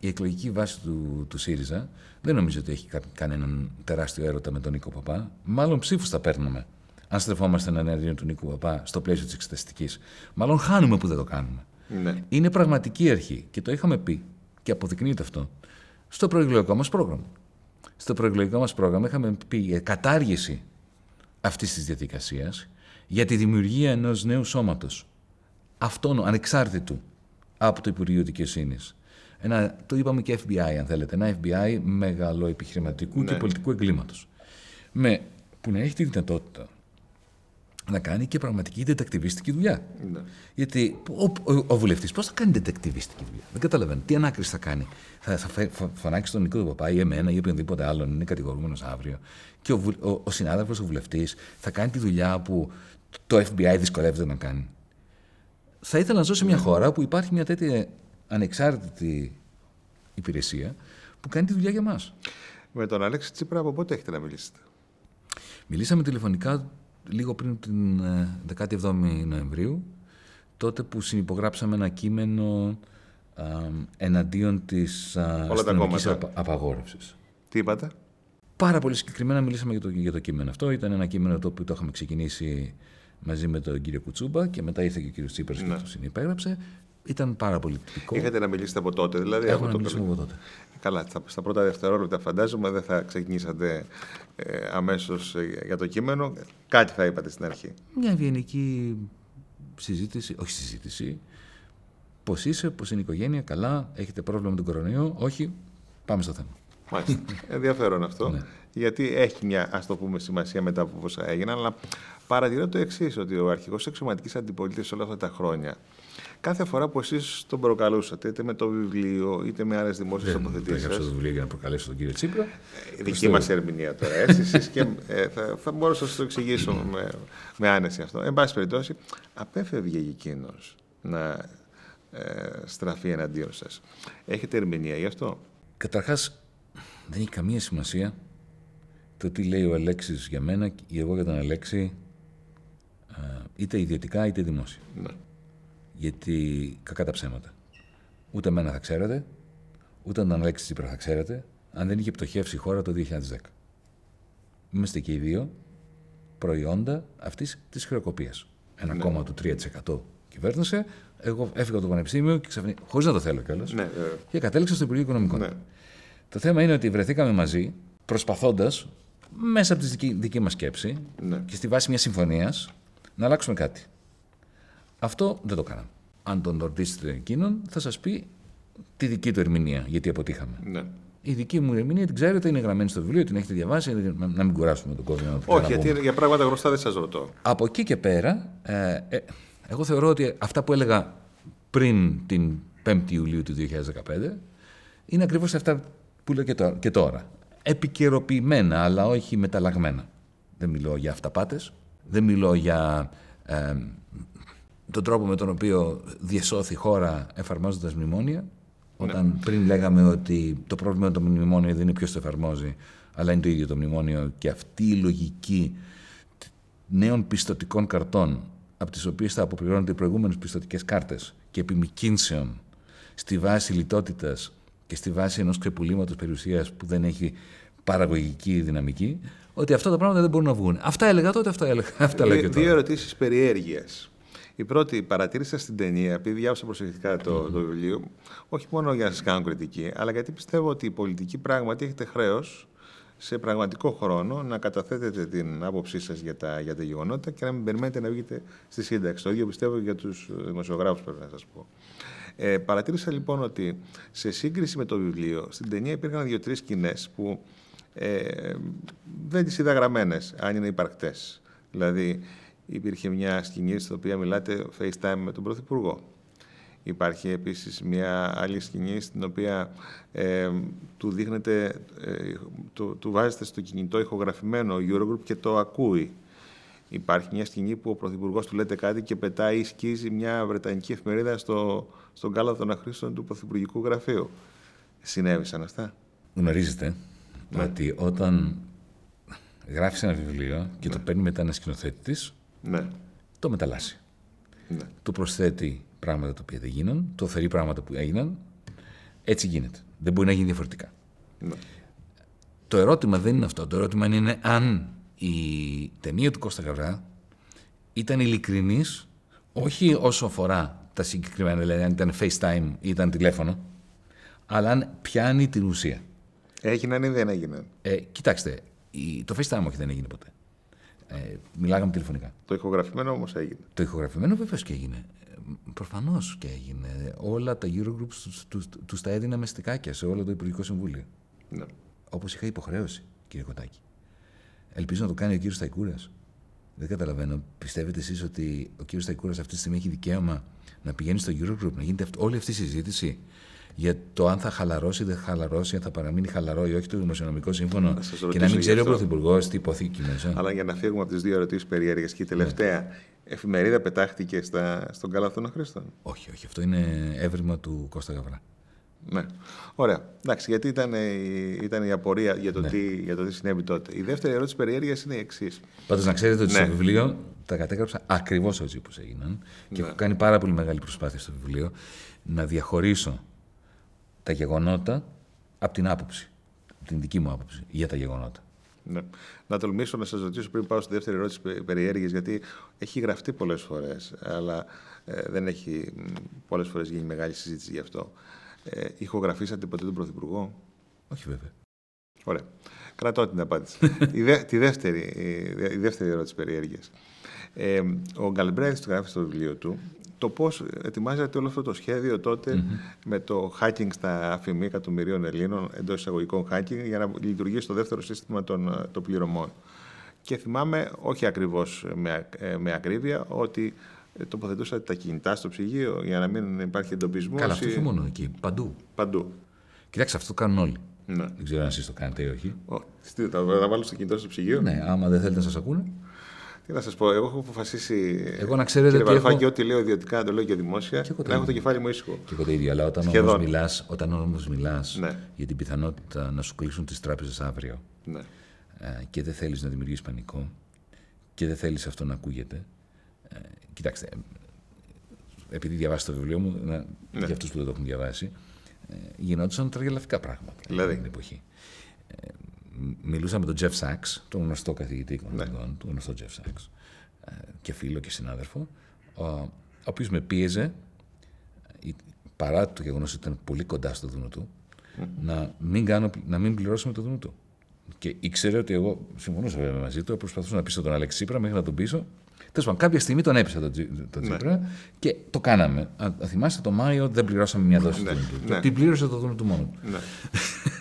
η εκλογική βάση του, του ΣΥΡΙΖΑ δεν νομίζω ότι έχει κα- κανέναν τεράστιο έρωτα με τον Νίκο Παπά. Μάλλον ψήφους θα παίρνουμε. Αν στρεφόμαστε εναντίον του Νίκου Παπά στο πλαίσιο της εξεταστικής. Μάλλον χάνουμε που δεν το κάνουμε. ναι. Είναι πραγματική αρχή και το είχαμε πει και αποδεικνύεται αυτό στο προεκλογικό μας πρόγραμμα. Στο προεκλογικό μας πρόγραμμα είχαμε πει ε, κατάργηση αυτής της διαδικασίας για τη δημιουργία ενός νέου σώματος. Αυτόν, ανεξάρτητου από το Υπουργείο Δικαιοσύνης. Ένα, το είπαμε και FBI, αν θέλετε. Ένα FBI μεγαλοεπιχειρηματικού και Ναι. πολιτικού εγκλήματος. Με, που να έχει τη δυνατότητα να κάνει και πραγματική δετακτιβιστική δουλειά. ναι. Γιατί ο, ο, ο βουλευτής πώς θα κάνει δετακτιβιστική δουλειά; Δεν καταλαβαίνω. Τι ανάκριση θα κάνει; Θα, θα φε- φω- φωνάξει τον Νίκο του Παπά ή εμένα ή οποιονδήποτε άλλον είναι κατηγορούμενος αύριο. Και ο, βου- ο, ο συνάδελφος, ο βουλευτής, θα κάνει τη δουλειά που το FBI δυσκολεύεται να κάνει. Θα ήθελα να ζω σε μια χώρα που υπάρχει μια τέτοια ανεξάρτητη υπηρεσία που κάνει τη δουλειά για μας. Με τον Αλέξη Τσίπρα από πότε έχετε να μιλήσετε; Μιλήσαμε τηλεφωνικά λίγο πριν την ε, 17η Νοεμβρίου, τότε που συνυπογράψαμε ένα κείμενο α, εναντίον της α, τα αστυνομικής κόμματα. απα- απαγόρευσης. Τι είπατε; Πάρα πολύ συγκεκριμένα μιλήσαμε για το, για το κείμενο αυτό. Ήταν ένα κείμενο το οποίο το είχαμε ξεκινήσει μαζί με τον κύριο Κουτσούμπα και μετά ήρθε και ο κύριος Τσίπρας Ναι. και το συνυπέγραψε. Ήταν πάρα πολύ τυπικό. Είχατε να μιλήσετε από τότε, δηλαδή. Έχουμε από να το μιλήσουμε από τότε. Καλά, στα, στα πρώτα δευτερόλεπτα φαντάζομαι δεν θα ξεκινήσατε ε, αμέσως ε, για το κείμενο. Κάτι θα είπατε στην αρχή. Μια ευγενική συζήτηση, όχι συζήτηση. Πώς είσαι, πώς είναι η οικογένεια, καλά, έχετε πρόβλημα με τον κορονοϊό, όχι, πάμε στο θέμα. Μάλιστα. Ενδιαφέρον αυτό. Ναι. Γιατί έχει μια, ας το πούμε, σημασία μετά από όσα έγιναν. Αλλά παρατηρώ το εξής, ότι ο αρχηγός της εξωματικής αντιπολίτευσης όλα αυτά τα χρόνια κάθε φορά που εσείς τον προκαλούσατε, είτε με το βιβλίο, είτε με άλλες δημόσιες τοποθετήσεις. Δεν έγραψα το βιβλίο για να προκαλέσω τον κύριο Τσίπρα. Ε, δική μας ερμηνεία τώρα. Έτσι, εσείς και, ε, θα, θα μπορούσα να σας το εξηγήσω με, με άνεση αυτό. Εν πάση περιπτώσει, απέφευγε εκείνος να ε, στραφεί εναντίον σας. Έχετε ερμηνεία γι' αυτό; Καταρχάς, δεν έχει καμία σημασία το τι λέει ο Αλέξης για μένα ή εγώ για τον Αλέξη είτε ιδιωτικά είτε δημόσια. Ναι. Γιατί κακά τα ψέματα. Ούτε εμένα θα ξέρατε, ούτε τον Αλέξη Τσίπρα θα ξέρατε, αν δεν είχε πτωχεύσει η χώρα το 2010. Είμαστε και οι δύο προϊόντα αυτής της χρεοκοπίας. Ένα Ναι. κόμμα του 3% κυβέρνησε, εγώ έφυγα από το Πανεπιστήμιο και ξαφνικά, χωρίς να το θέλω κιόλας, Ναι, βέβαια. και κατέληξα στο Υπουργείο Οικονομικών. ναι. Το θέμα είναι ότι βρεθήκαμε μαζί, προσπαθώντας μέσα από τη δική, δική μας σκέψη Ναι. και στη βάση μιας συμφωνίας να αλλάξουμε κάτι. Αυτό δεν το κάναμε. Αν τον ρωτήσετε εκείνον, θα σας πει τη δική του ερμηνεία, γιατί αποτύχαμε. ναι. Η δική μου ερμηνεία την ξέρετε, είναι γραμμένη στο βιβλίο, την έχετε διαβάσει, να να μην κουράσουμε τον κόσμο. να το Όχι, ξαναπούμε. γιατί για πράγματα γνωστά δεν σας ρωτώ. Από εκεί και πέρα, ε, ε, εγώ θεωρώ ότι αυτά που έλεγα πριν την 5η Ιουλίου του 2015 είναι ακριβώς αυτά που λέω και τώρα. Και τώρα. Επικαιροποιημένα, αλλά όχι μεταλλαγμένα. Δεν μιλώ για αυταπάτες, δεν μιλώ για ε, τον τρόπο με τον οποίο διεσώθη η χώρα εφαρμόζοντας μνημόνια. Όταν πριν λέγαμε ότι το πρόβλημα με το μνημόνιο δεν είναι ποιος το εφαρμόζει, αλλά είναι το ίδιο το μνημόνιο και αυτή η λογική νέων πιστοτικών καρτών, από τις οποίες θα αποπληρώνονται οι προηγούμενες πιστοτικές κάρτες και επιμηκύνσεων στη βάση λιτότητας και στη βάση ενός κρεπουλήματος περιουσίας που δεν έχει παραγωγική δυναμική, ότι αυτά τα πράγματα δεν μπορούν να βγουν. Αυτά έλεγα τότε, αυτά έλεγα. Αυτά λέω και Δύο, δύο τώρα. ερωτήσεις περιέργειας. Η πρώτη, παρατήρησα στην ταινία, επειδή διάβασα προσεκτικά το, το βιβλίο, όχι μόνο για να σας κάνω κριτική, αλλά γιατί πιστεύω ότι η πολιτική πράγματι έχετε χρέος σε πραγματικό χρόνο να καταθέτετε την άποψή σας για τα, για τα γεγονότα και να μην περιμένετε να βγείτε στη σύνταξη. Το ίδιο πιστεύω και για τους δημοσιογράφους, πρέπει να σας πω. Ε, παρατήρησα λοιπόν ότι σε σύγκριση με το βιβλίο, στην ταινία υπήρχαν δύο-τρεις σκηνές που ε, δεν τις είδα γραμμένες, αν είναι υπαρκτές. Δηλαδή, υπήρχε μια σκηνή στην οποία μιλάτε FaceTime με τον Πρωθυπουργό. Υπάρχει επίσης μια άλλη σκηνή στην οποία ε, του δείχνετε, ε, του, του βάζετε στο κινητό ηχογραφημένο Eurogroup και το ακούει. Υπάρχει μια σκηνή που ο Πρωθυπουργός του λέτε κάτι και πετάει ή σκίζει μια βρετανική εφημερίδα στο, στον κάλαθο των αχρήστων του Πρωθυπουργικού Γραφείου. Συνέβησαν αυτά; Γνωρίζετε Ναι. ότι όταν γράφεις ένα βιβλίο και το παίρνει μετά ένα σκηνοθέτης της, Ναι. το μεταλλάσσει. ναι. του προσθέτει πράγματα τα οποία δεν γίναν, του αφαιρεί πράγματα που έγιναν. Έτσι γίνεται. Δεν μπορεί να γίνει διαφορετικά. ναι. Το ερώτημα δεν είναι αυτό. Το ερώτημα είναι αν η ταινία του Κώστα Γαβρά ήταν ειλικρινής όχι όσο αφορά τα συγκεκριμένα, δηλαδή αν ήταν FaceTime ή ήταν τηλέφωνο, αλλά αν πιάνει την ουσία. Έγιναν ή δεν έγιναν. Ε, κοιτάξτε, η- το FaceTime όχι δεν έγινε ποτέ. Ε, μιλάγαμε τηλεφωνικά. Το ηχογραφημένο όμως έγινε. Το ηχογραφημένο βεβαίως και έγινε. Προφανώς και έγινε. Όλα τα Eurogroups τους, τους, τους τα έδινα με στικάκια σε όλο το Υπουργικό Συμβούλιο. Ναι. Όπως είχα υποχρέωση, κύριε Κοτάκη. Ελπίζω να το κάνει ο κύριος Σταϊκούρας. Δεν καταλαβαίνω. Πιστεύετε εσείς ότι ο κύριος Σταϊκούρας αυτή τη στιγμή έχει δικαίωμα να πηγαίνει στο Eurogroup, να γίνεται αυτ- όλη αυτή η συζήτηση; Για το αν θα χαλαρώσει ή δεν θα χαλαρώσει, αν θα παραμείνει χαλαρό ή όχι το δημοσιονομικό σύμφωνο Να σας και ρωτήσω να μην γι' ξέρει ο αυτό. Πρωθυπουργός τι υποθήκη μέσα. Αλλά για να φύγουμε από τις δύο ερωτήσεις περιέργειε και η τελευταία εφημερίδα πετάχτηκε στα, στον κάλαθο των αχρήστων. Όχι, όχι. Αυτό είναι έβριμα του Κώστα Γαβρά. Ναι. Ωραία. Εντάξει, γιατί ήταν η, ήταν η απορία για το, Ναι. τι, για το τι συνέβη τότε. Η δεύτερη ερώτηση περιέργειας είναι η εξής. Πάντως να ξέρετε ότι Ναι. στο βιβλίο τα κατέγραψα ακριβώς έτσι όπως έγιναν και Ναι. έχω κάνει πάρα πολύ μεγάλη προσπάθεια στο βιβλίο να διαχωρίσω τα γεγονότα από την άποψη, από την δική μου άποψη για τα γεγονότα. Ναι. Να τολμήσω να σας ρωτήσω πριν πάω στη δεύτερη ερώτηση περιέργειας, γιατί έχει γραφτεί πολλές φορές, αλλά ε, δεν έχει πολλές φορές γίνει μεγάλη συζήτηση γι' αυτό. Ε, ηχογραφήσατε ποτέ τον Πρωθυπουργό; Όχι βέβαια. Ωραία. Κρατώ την απάντηση. η, δε, τη δεύτερη, η, δε- η δεύτερη ερώτηση περιέργειας. Ε, ο Γκαλμπρέθ το γράφει στο βιβλίο του το πώς ετοιμάζεται όλο αυτό το σχέδιο τότε με το hacking στα αφημί εκατομμυρίων Ελλήνων, εντός εισαγωγικών hacking, για να λειτουργήσει το δεύτερο σύστημα των, ε, των πληρωμών. Και θυμάμαι, όχι ακριβώς με, ακ- ε, με ακρίβεια, ότι ε, τοποθετούσατε τα κινητά στο ψυγείο για να μην υπάρχει εντοπισμός. Καλά, αυτό όχι μόνο εκεί. Παντού. Παντού. Κοιτάξτε, αυτό το κάνουν όλοι. Ναι. Δεν ξέρω αν εσείς το κάνετε ή όχι. Ο, τι, θα, θα βάλω στο κινητό στο ψυγείο; Ναι, άμα δεν θέλετε να σας ακούνε. Τι να σας πω, εγώ έχω αποφασίσει. Εγώ να ξέρετε κύριε ότι Βαρουφάκη, έχω- ό,τι λέω ιδιωτικά να το λέω και δημόσια. Και εγώ το να έχω ίδιο. το κεφάλι μου ήσυχο. Και εγώ το ίδιο. Αλλά όταν Σχεδόν. όμως μιλάς όταν όμως μιλάς Ναι. για την πιθανότητα να σου κλείσουν τις τράπεζες αύριο Ναι. ε, και δεν θέλεις να δημιουργήσει πανικό και δεν θέλεις αυτό να ακούγεται. Ε, κοιτάξτε, ε, επειδή διαβάσετε το βιβλίο μου, να, Ναι. για αυτούς που δεν το έχουν διαβάσει, ε, γινόντουσαν τραγελαφικά πράγματα Δηλαδή; εκείνη την εποχή. Ε, μ- μιλούσα με τον Jeff Sachs, τον γνωστό καθηγητή οικονομικών, τον γνωστό Jeff Sachs, ε, και φίλο και συνάδελφο, ο, ο οποίος με πίεζε, ε, παρά το γεγονός ότι ήταν πολύ κοντά στο δούνο του, να, μην κάνω, να μην πληρώσουμε το δούνο του. Και ήξερε ότι εγώ συμφωνούσα βέβαια μαζί του, προσπαθούσα να πείσω τον Αλέξη Τσίπρα μέχρι να τον πείσω. Τέλος πάντων, κάποια στιγμή τον έπεισα τον, Τζι- τον Ναι. Τσίπρα και το κάναμε. Α, α, θυμάστε το Μάιο δεν πληρώσαμε μια δόση Ναι, του δούνου του. ναι. Την πλήρωσε το δούνο του μόνο του. ναι.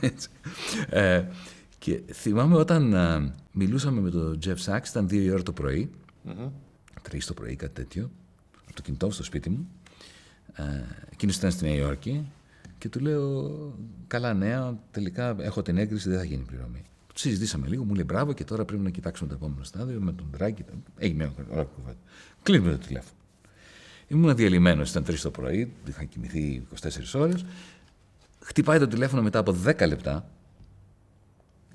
Έτσι. Ε, και θυμάμαι όταν α, μιλούσαμε με τον Jeff Sachs, ήταν δύο η ώρα το πρωί, τρεις το πρωί, κάτι τέτοιο, από το κινητό μου στο σπίτι μου. Ε, Εκείνος ήταν στη Νέα Υόρκη και του λέω: Καλά νέα, τελικά έχω την έγκριση, δεν θα γίνει πληρωμή. Του συζητήσαμε λίγο, μου λέει μπράβο και τώρα πρέπει να κοιτάξουμε το επόμενο στάδιο με τον Ντράγκη. Έγινε μια ώρα κουβέντα. Κλείνουμε το τηλέφωνο. Ήμουν διαλυμένος, ήταν 3 το πρωί, είχα κοιμηθεί 24 ώρες. Χτυπάει το τηλέφωνο μετά από 10 λεπτά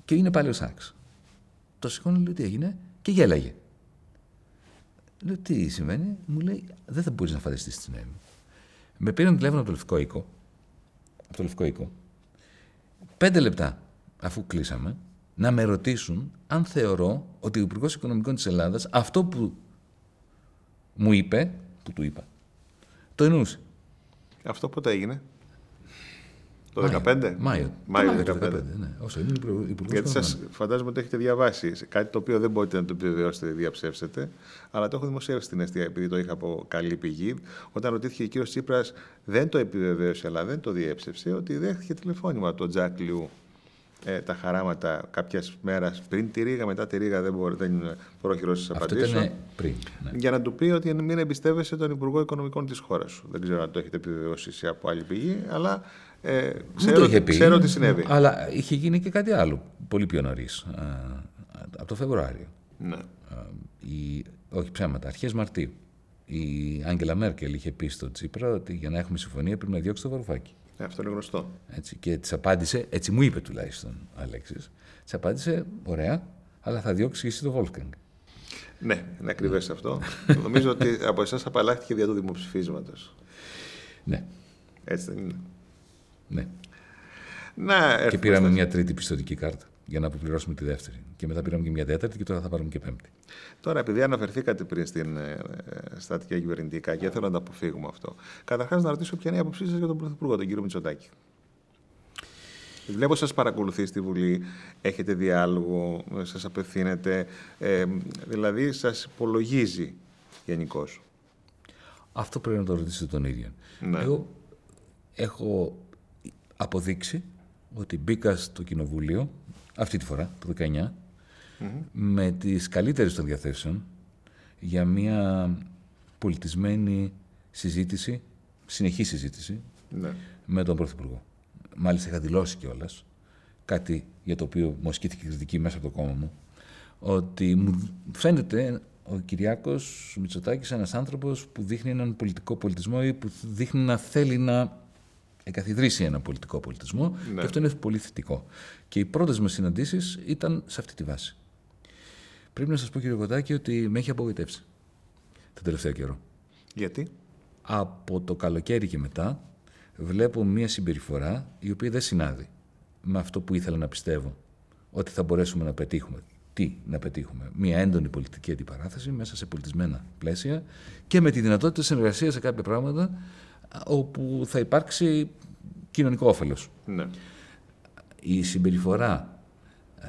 και είναι πάλι ο Σάξ. Το σηκώνω, λέω τι έγινε και γέλαγε. Λέω τι συμβαίνει, μου λέει δεν θα μπορείς να φανταστείς τι συνέβη. Με πήραν τηλέφωνο από το Λευκό Οίκο, από το Λευκό Οίκο, πέντε λεπτά αφού κλείσαμε, να με ρωτήσουν αν θεωρώ ότι ο Υπουργός Οικονομικών της Ελλάδας αυτό που μου είπε, που του είπα, το εννοούσε. Αυτό πότε έγινε; Το Μάιο. 2015. Μάιο. Μάιο Το του 2015. ναι. Όσο ήμουν υπουργός. Γιατί σας φαντάζομαι ότι έχετε διαβάσει σε κάτι το οποίο δεν μπορείτε να το επιβεβαιώσετε, διαψεύσετε, αλλά το έχω δημοσιεύσει στην αιστεία επειδή το είχα από καλή πηγή. Όταν ρωτήθηκε ο κύριος Τσίπρας, δεν το επιβεβαίωσε, αλλά δεν το διέψευσε, ότι δέχτηκε τηλεφώνημα από τον Τζακ Λιού ε, τα χαράματα κάποιας μέρας πριν τη Ρήγα, μετά τη Ρήγα δεν, μπορεί, δεν είναι πρόχειρο τη Αυτό απαντήσεων. ήταν πριν. Ναι. Για να του πει ότι μην εμπιστεύεσαι τον Υπουργό Οικονομικών της χώρας σου. Δεν ξέρω αν το έχετε επιβεβαιώσει σε από άλλη πηγή, αλλά ε, Μου ξέρω, το ότι- είχε πει. ξέρω τι συνέβη. Αλλά είχε γίνει και κάτι άλλο πολύ πιο νωρίς. Από το Φεβρουάριο. Ναι. Α, η, όχι ψέματα, αρχές Μαρτίου. Η Άγγελα Μέρκελ είχε πει στο Τσίπρα ότι για να έχουμε συμφωνία πρέπει να διώξει το βαρουφάκι. Ε, Αυτό είναι γνωστό. Έτσι, και της απάντησε, έτσι μου είπε τουλάχιστον ο Αλέξης, της απάντησε, ωραία, αλλά θα διώξει και εσύ το Wolfgang. Ναι, είναι ακριβές αυτό. Νομίζω ότι από εσάς απαλλάχθηκε δια του δημοψηφίσματος. Ναι, Έτσι δεν είναι. Ναι. Να, Και έρθουμε πήραμε στα- μια τρίτη πιστοτική κάρτα για να αποπληρώσουμε τη δεύτερη. Και μετά πήραμε και μια τέταρτη και τώρα θα πάρουμε και πέμπτη. Τώρα, επειδή αναφερθήκατε πριν στην ε, ε, στατική κυβερνητικά και θέλω να το αποφύγουμε αυτό. Καταρχάς, να ρωτήσω ποια είναι η άποψή σας για τον Πρωθυπουργό, τον κύριο Μητσοτάκη. Βλέπω σας παρακολουθεί στη Βουλή, έχετε διάλογο, σας απευθύνετε, ε, δηλαδή σας υπολογίζει γενικώς. Αυτό πρέπει να το ρωτήσετε τον ίδιο. Ναι. Εγώ έχω αποδείξει ότι μπήκα στο Κοινοβούλιο αυτή τη φορά, το 19, με τις καλύτερες των διαθέσεων για μια πολιτισμένη συζήτηση, συνεχή συζήτηση Ναι. με τον Πρωθυπουργό. Μάλιστα είχα δηλώσει κιόλας κάτι για το οποίο μου ασκήθηκε κριτική μέσα από το κόμμα μου, ότι μου φαίνεται ο Κυριάκος Μητσοτάκης ένας άνθρωπος που δείχνει έναν πολιτικό πολιτισμό ή που δείχνει να θέλει να εγκαθιδρύσει ένα πολιτικό πολιτισμό Ναι. και αυτό είναι πολύ θετικό. Και οι πρώτες μας συναντήσεις ήταν σε αυτή τη βάση. Πρέπει να σας πω κύριε Κοτάκη ότι με έχει απογοητεύσει τον τελευταίο καιρό Γιατί; από το καλοκαίρι και μετά βλέπω μια συμπεριφορά η οποία δεν συνάδει με αυτό που ήθελα να πιστεύω ότι θα μπορέσουμε να πετύχουμε. Τι να πετύχουμε; Μια έντονη πολιτική αντιπαράθεση μέσα σε πολιτισμένα πλαίσια και με τη δυνατότητα συνεργασίας σε κάποια πράγματα όπου θα υπάρξει κοινωνικό όφελος. Ναι. Η συμπεριφορά ε,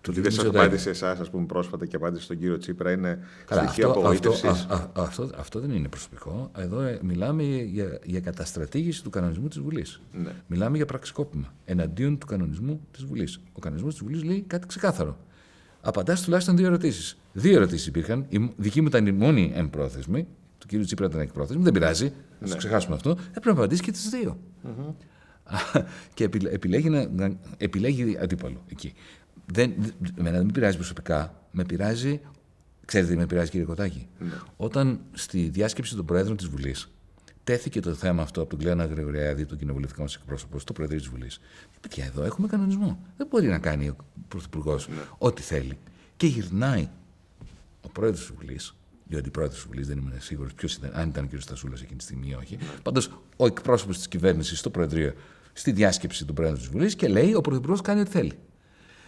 του Ότι κ. δεν σα Μητσοτάκη- απάντησε εσάς, ας πούμε, πρόσφατα και απάντησε στον κύριο Τσίπρα είναι Καλά, στοιχείο αυτό, αυτό, απογοήτευσης; α- α- αυτό, αυτό δεν είναι προσωπικό. Εδώ ε, μιλάμε για, για καταστρατήγηση του κανονισμού της Βουλής. Ναι. Μιλάμε για πραξικόπημα εναντίον του κανονισμού της Βουλής. Ο κανονισμός της Βουλής λέει κάτι ξεκάθαρο. Απαντάς τουλάχιστον δύο ερωτήσεις. Δύο ερωτήσεις υπήρχαν. Η μ- δική μου ήταν η μόνη εμπρόθεσμη. Κ. Τσίπρα ήταν εκπρόθεσμος. Δεν πειράζει, να ναι. ξεχάσουμε αυτό. Έπρεπε να απαντήσει και τις δύο. Mm-hmm. και επιλέγει, να, να, επιλέγει αντίπαλο εκεί. Δεν, εμένα δεν με πειράζει προσωπικά. Με πειράζει. Ξέρετε τι με πειράζει, κύριε Κοτάκη; Ναι. Όταν στη διάσκεψη των Προέδρων της Βουλής τέθηκε το θέμα αυτό από τον Κλέανα Γρηγοριάδη, τον κοινοβουλευτικό μας εκπρόσωπο, στο Προεδρείο της Βουλής. Παιδιά, εδώ έχουμε κανονισμό. Δεν μπορεί να κάνει ο Πρωθυπουργός ναι. ό,τι θέλει. Και γυρνάει ο Πρόεδρος της Βουλής, ή ο Αντιπρόεδρο της Βουλής, δεν είμαι σίγουρος ποιος ήταν, αν ήταν ο κ. Στασούλας εκείνη τη στιγμή ή όχι. Ναι. Πάντως, ο εκπρόσωπος της κυβέρνησης στο Προεδρείο, στη διάσκεψη του Πρόεδρου της Βουλής και λέει: Ο Πρωθυπουργός κάνει ό,τι θέλει.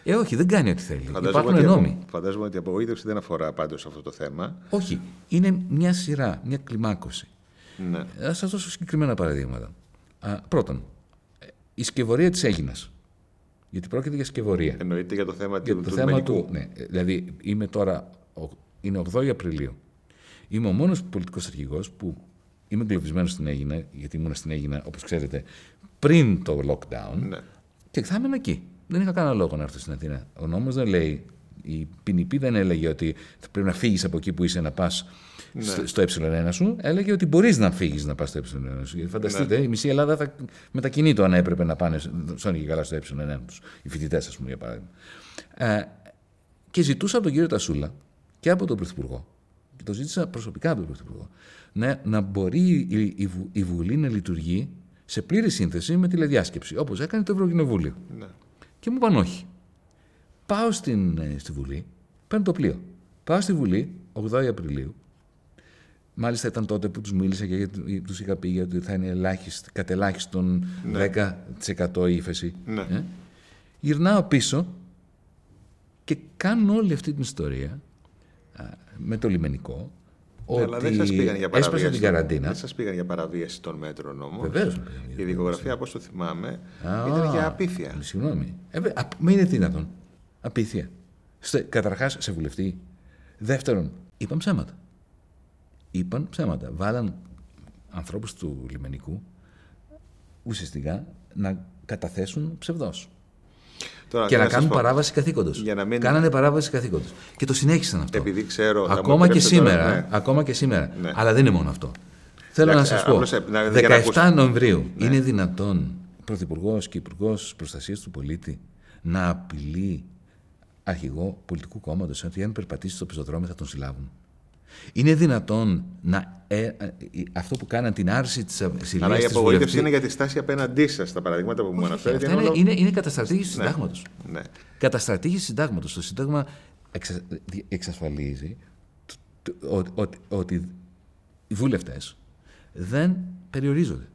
Ε, όχι, δεν κάνει ό,τι θέλει. Φαντάζομαι Υπάρχουν ότι νόμοι. Φαντάζομαι ότι η απογοήτευση δεν αφορά πάντως αυτό το θέμα. Όχι. Είναι μια σειρά, μια κλιμάκωση. Ναι. Θα σας δώσω συγκεκριμένα παραδείγματα. Α, πρώτον, η σκευωρία της Έγινας. Γιατί πρόκειται για σκευωρία. Εννοείται για το θέμα για του, το του θέμα του, ναι, Δηλαδή, είμαι τώρα. Είναι 8 Απριλίου. Είμαι ο μόνος πολιτικός αρχηγός που είμαι εγκλωβισμένος στην Έγινα, γιατί ήμουν στην Έγινα, όπως ξέρετε, πριν το lockdown. Ναι. Και θα ήμουν εκεί. Δεν είχα κανένα λόγο να έρθω στην Αθήνα. Ο νόμος δεν λέει. Η ποινική δεν έλεγε ότι θα πρέπει να φύγεις από εκεί που είσαι να πας ναι. στο ε1 σου, έλεγε ότι μπορείς να φύγεις να πας στο ε1 σου. Γιατί φανταστείτε, ναι. η μισή Ελλάδα θα μετακινείται αν έπρεπε να πάνε στον και καλά στο ε1 τους. Οι φοιτητές, ας πούμε, για παράδειγμα. Ε, και ζητούσα από τον κύριο Τασούλα και από τον Πρωθυπουργό, και το ζήτησα προσωπικά από τον Πρωθυπουργό, να, να μπορεί η, η, η Βουλή να λειτουργεί σε πλήρη σύνθεση με τηλεδιάσκεψη, όπως έκανε το Ευρωκοινοβούλιο. Ναι. Και μου είπαν όχι. Πάω στην, ε, στη Βουλή, παίρνω το πλοίο. Πάω στη Βουλή 8 Απριλίου Μάλιστα ήταν τότε που τους μίλησα και τους είχα πει ότι θα είναι ελάχιστη, κατελάχιστον ναι. 10% ύφεση. Ναι. Ε; Γυρνάω πίσω και κάνω όλη αυτή την ιστορία α, με το λιμενικό. Ναι, ότι αλλά δεν σας πήγαν για παραβίαση. την καραντίνα. Δεν σας πήγαν για παραβίαση των μέτρων όμως. Βεβαίως. Η δικογραφία, όπως το θυμάμαι, ήταν για απίθεια. Συγγνώμη. Ε, μην είναι δυνατόν. Απίθεια. Καταρχάς, σε βουλευτή. Δεύτερον, είπαν ψέματα είπαν ψέματα. Βάλαν ανθρώπους του λιμενικού ουσιαστικά να καταθέσουν ψευδός. Τώρα, και να κάνουν παράβαση καθήκοντος. Μην... Κάνανε παράβαση καθήκοντος. Και το συνέχισαν αυτό. Επειδή ξέρω. Ακόμα και σήμερα. ναι. Ακόμα και σήμερα. Ναι. Αλλά δεν είναι μόνο αυτό. Θέλω να σας πω. 17 Νοεμβρίου ναι. είναι δυνατόν Πρωθυπουργός και Υπουργός Προστασίας του Πολίτη να απειλεί αρχηγό πολιτικού κόμματος ότι αν περπατήσει στο πεζοδρόμιο θα τον συλλάβουν. Είναι δυνατόν να, ε, ε, αυτό που κάναν την άρση της συλλογή. Αλλά η απογοήτευση είναι για τη στάση απέναντί σας, τα παραδείγματα που μου αναφέρετε. Είναι, είναι, είναι, είναι καταστρατήγηση ναι. συντάγματος. Ναι. Καταστρατήγηση συντάγματος. Το Σύνταγμα εξα, εξασφαλίζει ότι οι βουλευτές δεν περιορίζονται.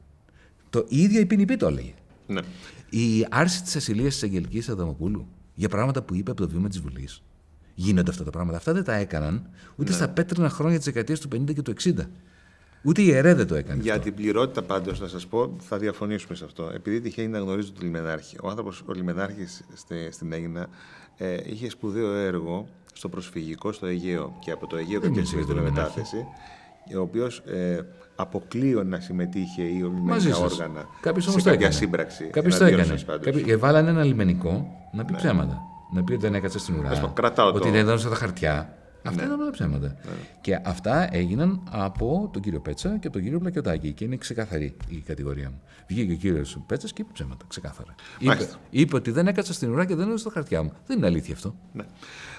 Το ίδιο η ποινική το έλεγε. Ναι. Η άρση της ασυλίας της Αγγελικής Αδαμοπούλου για πράγματα που είπε από το βήμα της Βουλής γίνονται αυτά τα πράγματα. Αυτά δεν τα έκαναν ούτε ναι. στα πέτρινα χρόνια της δεκαετίας του 50 και του 60. Ούτε η ΕΡΕ δεν το έκανε. Για την πληρότητα, πάντως, να σας πω, θα διαφωνήσουμε σε αυτό. Επειδή τυχαίνει να γνωρίζω τον Λιμενάρχη. Ο άνθρωπος, ο Λιμενάρχης στην Έγινα, ε, είχε σπουδαίο έργο στο προσφυγικό στο Αιγαίο. Και από το Αιγαίο κάποια στιγμή στην μετάθεση, ο οποίος ε, αποκλείω να συμμετείχε ή ο λιμενικά όργανα Κάποιος σε κάποια σύμπραξη. Κάποιος το έκανε. Κάποιοι, βάλανε ένα λιμενικό να πει ναι. ψέματα να πει ότι δεν έκατσε στην ουρά. ότι δεν έδωσε τα χαρτιά. Αυτά ναι. ήταν όλα ψέματα. Ναι. Και αυτά έγιναν από τον κύριο Πέτσα και τον κύριο Πλακιωτάκη. Και είναι ξεκαθαρή η κατηγορία μου. Βγήκε ο κύριος Πέτσας και είπε ψέματα, ξεκάθαρα. Είπε, είπε, ότι δεν έκατσα στην ουρά και δεν έδωσε τα χαρτιά μου. Δεν είναι αλήθεια αυτό. Ναι.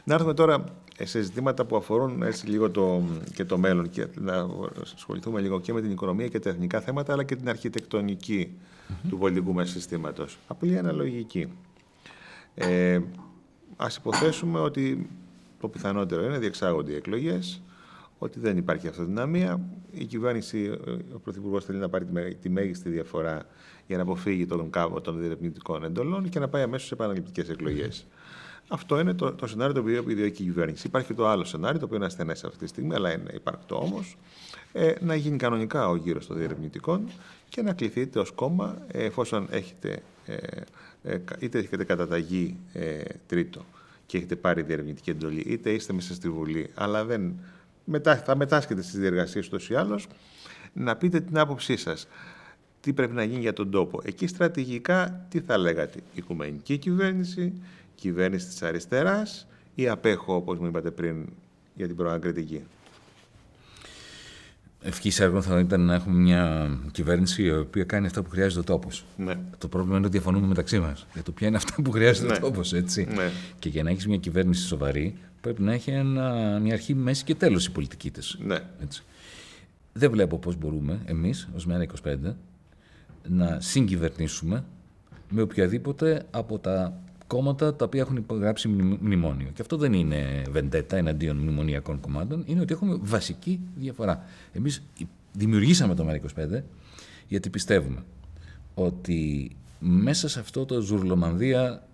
Να έρθουμε τώρα σε ζητήματα που αφορούν έτσι λίγο το, και το μέλλον και να ασχοληθούμε λίγο και με την οικονομία και τα εθνικά θέματα αλλά και την αρχιτεκτονική mm-hmm. του πολιτικού μας συστήματος. Απλή αναλογική. Ε, ας υποθέσουμε ότι το πιθανότερο είναι διεξάγονται οι εκλογές, ότι δεν υπάρχει αυτοδυναμία. Η κυβέρνηση, ο Πρωθυπουργός θέλει να πάρει τη μέγιστη διαφορά για να αποφύγει τον κάβο των διερευνητικών εντολών και να πάει αμέσως σε επαναληπτικές εκλογές. Αυτό είναι το, το σενάριο το οποίο επιδιώκει η κυβέρνηση. Υπάρχει και το άλλο σενάριο, το οποίο είναι ασθενές αυτή τη στιγμή, αλλά είναι υπαρκτό όμως, ε, να γίνει κανονικά ο γύρος των διερευνητικών και να κληθείτε ω κόμμα, ε, εφόσον έχετε ε, ε, είτε έχετε καταταγή ε, τρίτο και έχετε πάρει διερευνητική εντολή, είτε είστε μέσα στη Βουλή, αλλά δεν μετά, θα μετάσχετε στις διεργασίες ούτως ή άλλως, να πείτε την άποψή σας. Τι πρέπει να γίνει για τον τόπο. Εκεί στρατηγικά τι θα λέγατε. Οικουμενική κυβέρνηση, κυβέρνηση της αριστεράς ή απέχω, όπως μου είπατε πριν, για την προαγκριτική. Ευχή έργο θα ήταν να έχουμε μια κυβέρνηση η οποία κάνει αυτά που χρειάζεται ο τόπος. Ναι. Το πρόβλημα είναι ότι διαφωνούμε μεταξύ μας για το ποια είναι αυτά που χρειάζεται Ναι. ο τόπο. Ναι. Και για να έχεις μια κυβέρνηση σοβαρή, πρέπει να έχει ένα, μια αρχή, μέση και τέλος η πολιτική της. Ναι. Έτσι. Δεν βλέπω πώς μπορούμε εμείς, ως Μέρα 25, να συγκυβερνήσουμε με οποιαδήποτε από τα κόμματα τα οποία έχουν υπογράψει μνη- μνημόνιο. Και αυτό δεν είναι βεντέτα εναντίον μνημονιακών κομμάτων, είναι ότι έχουμε βασική διαφορά. Εμείς δημιουργήσαμε το Μέρα 25 γιατί πιστεύουμε ότι μέσα σε αυτό το ζουρλομανδία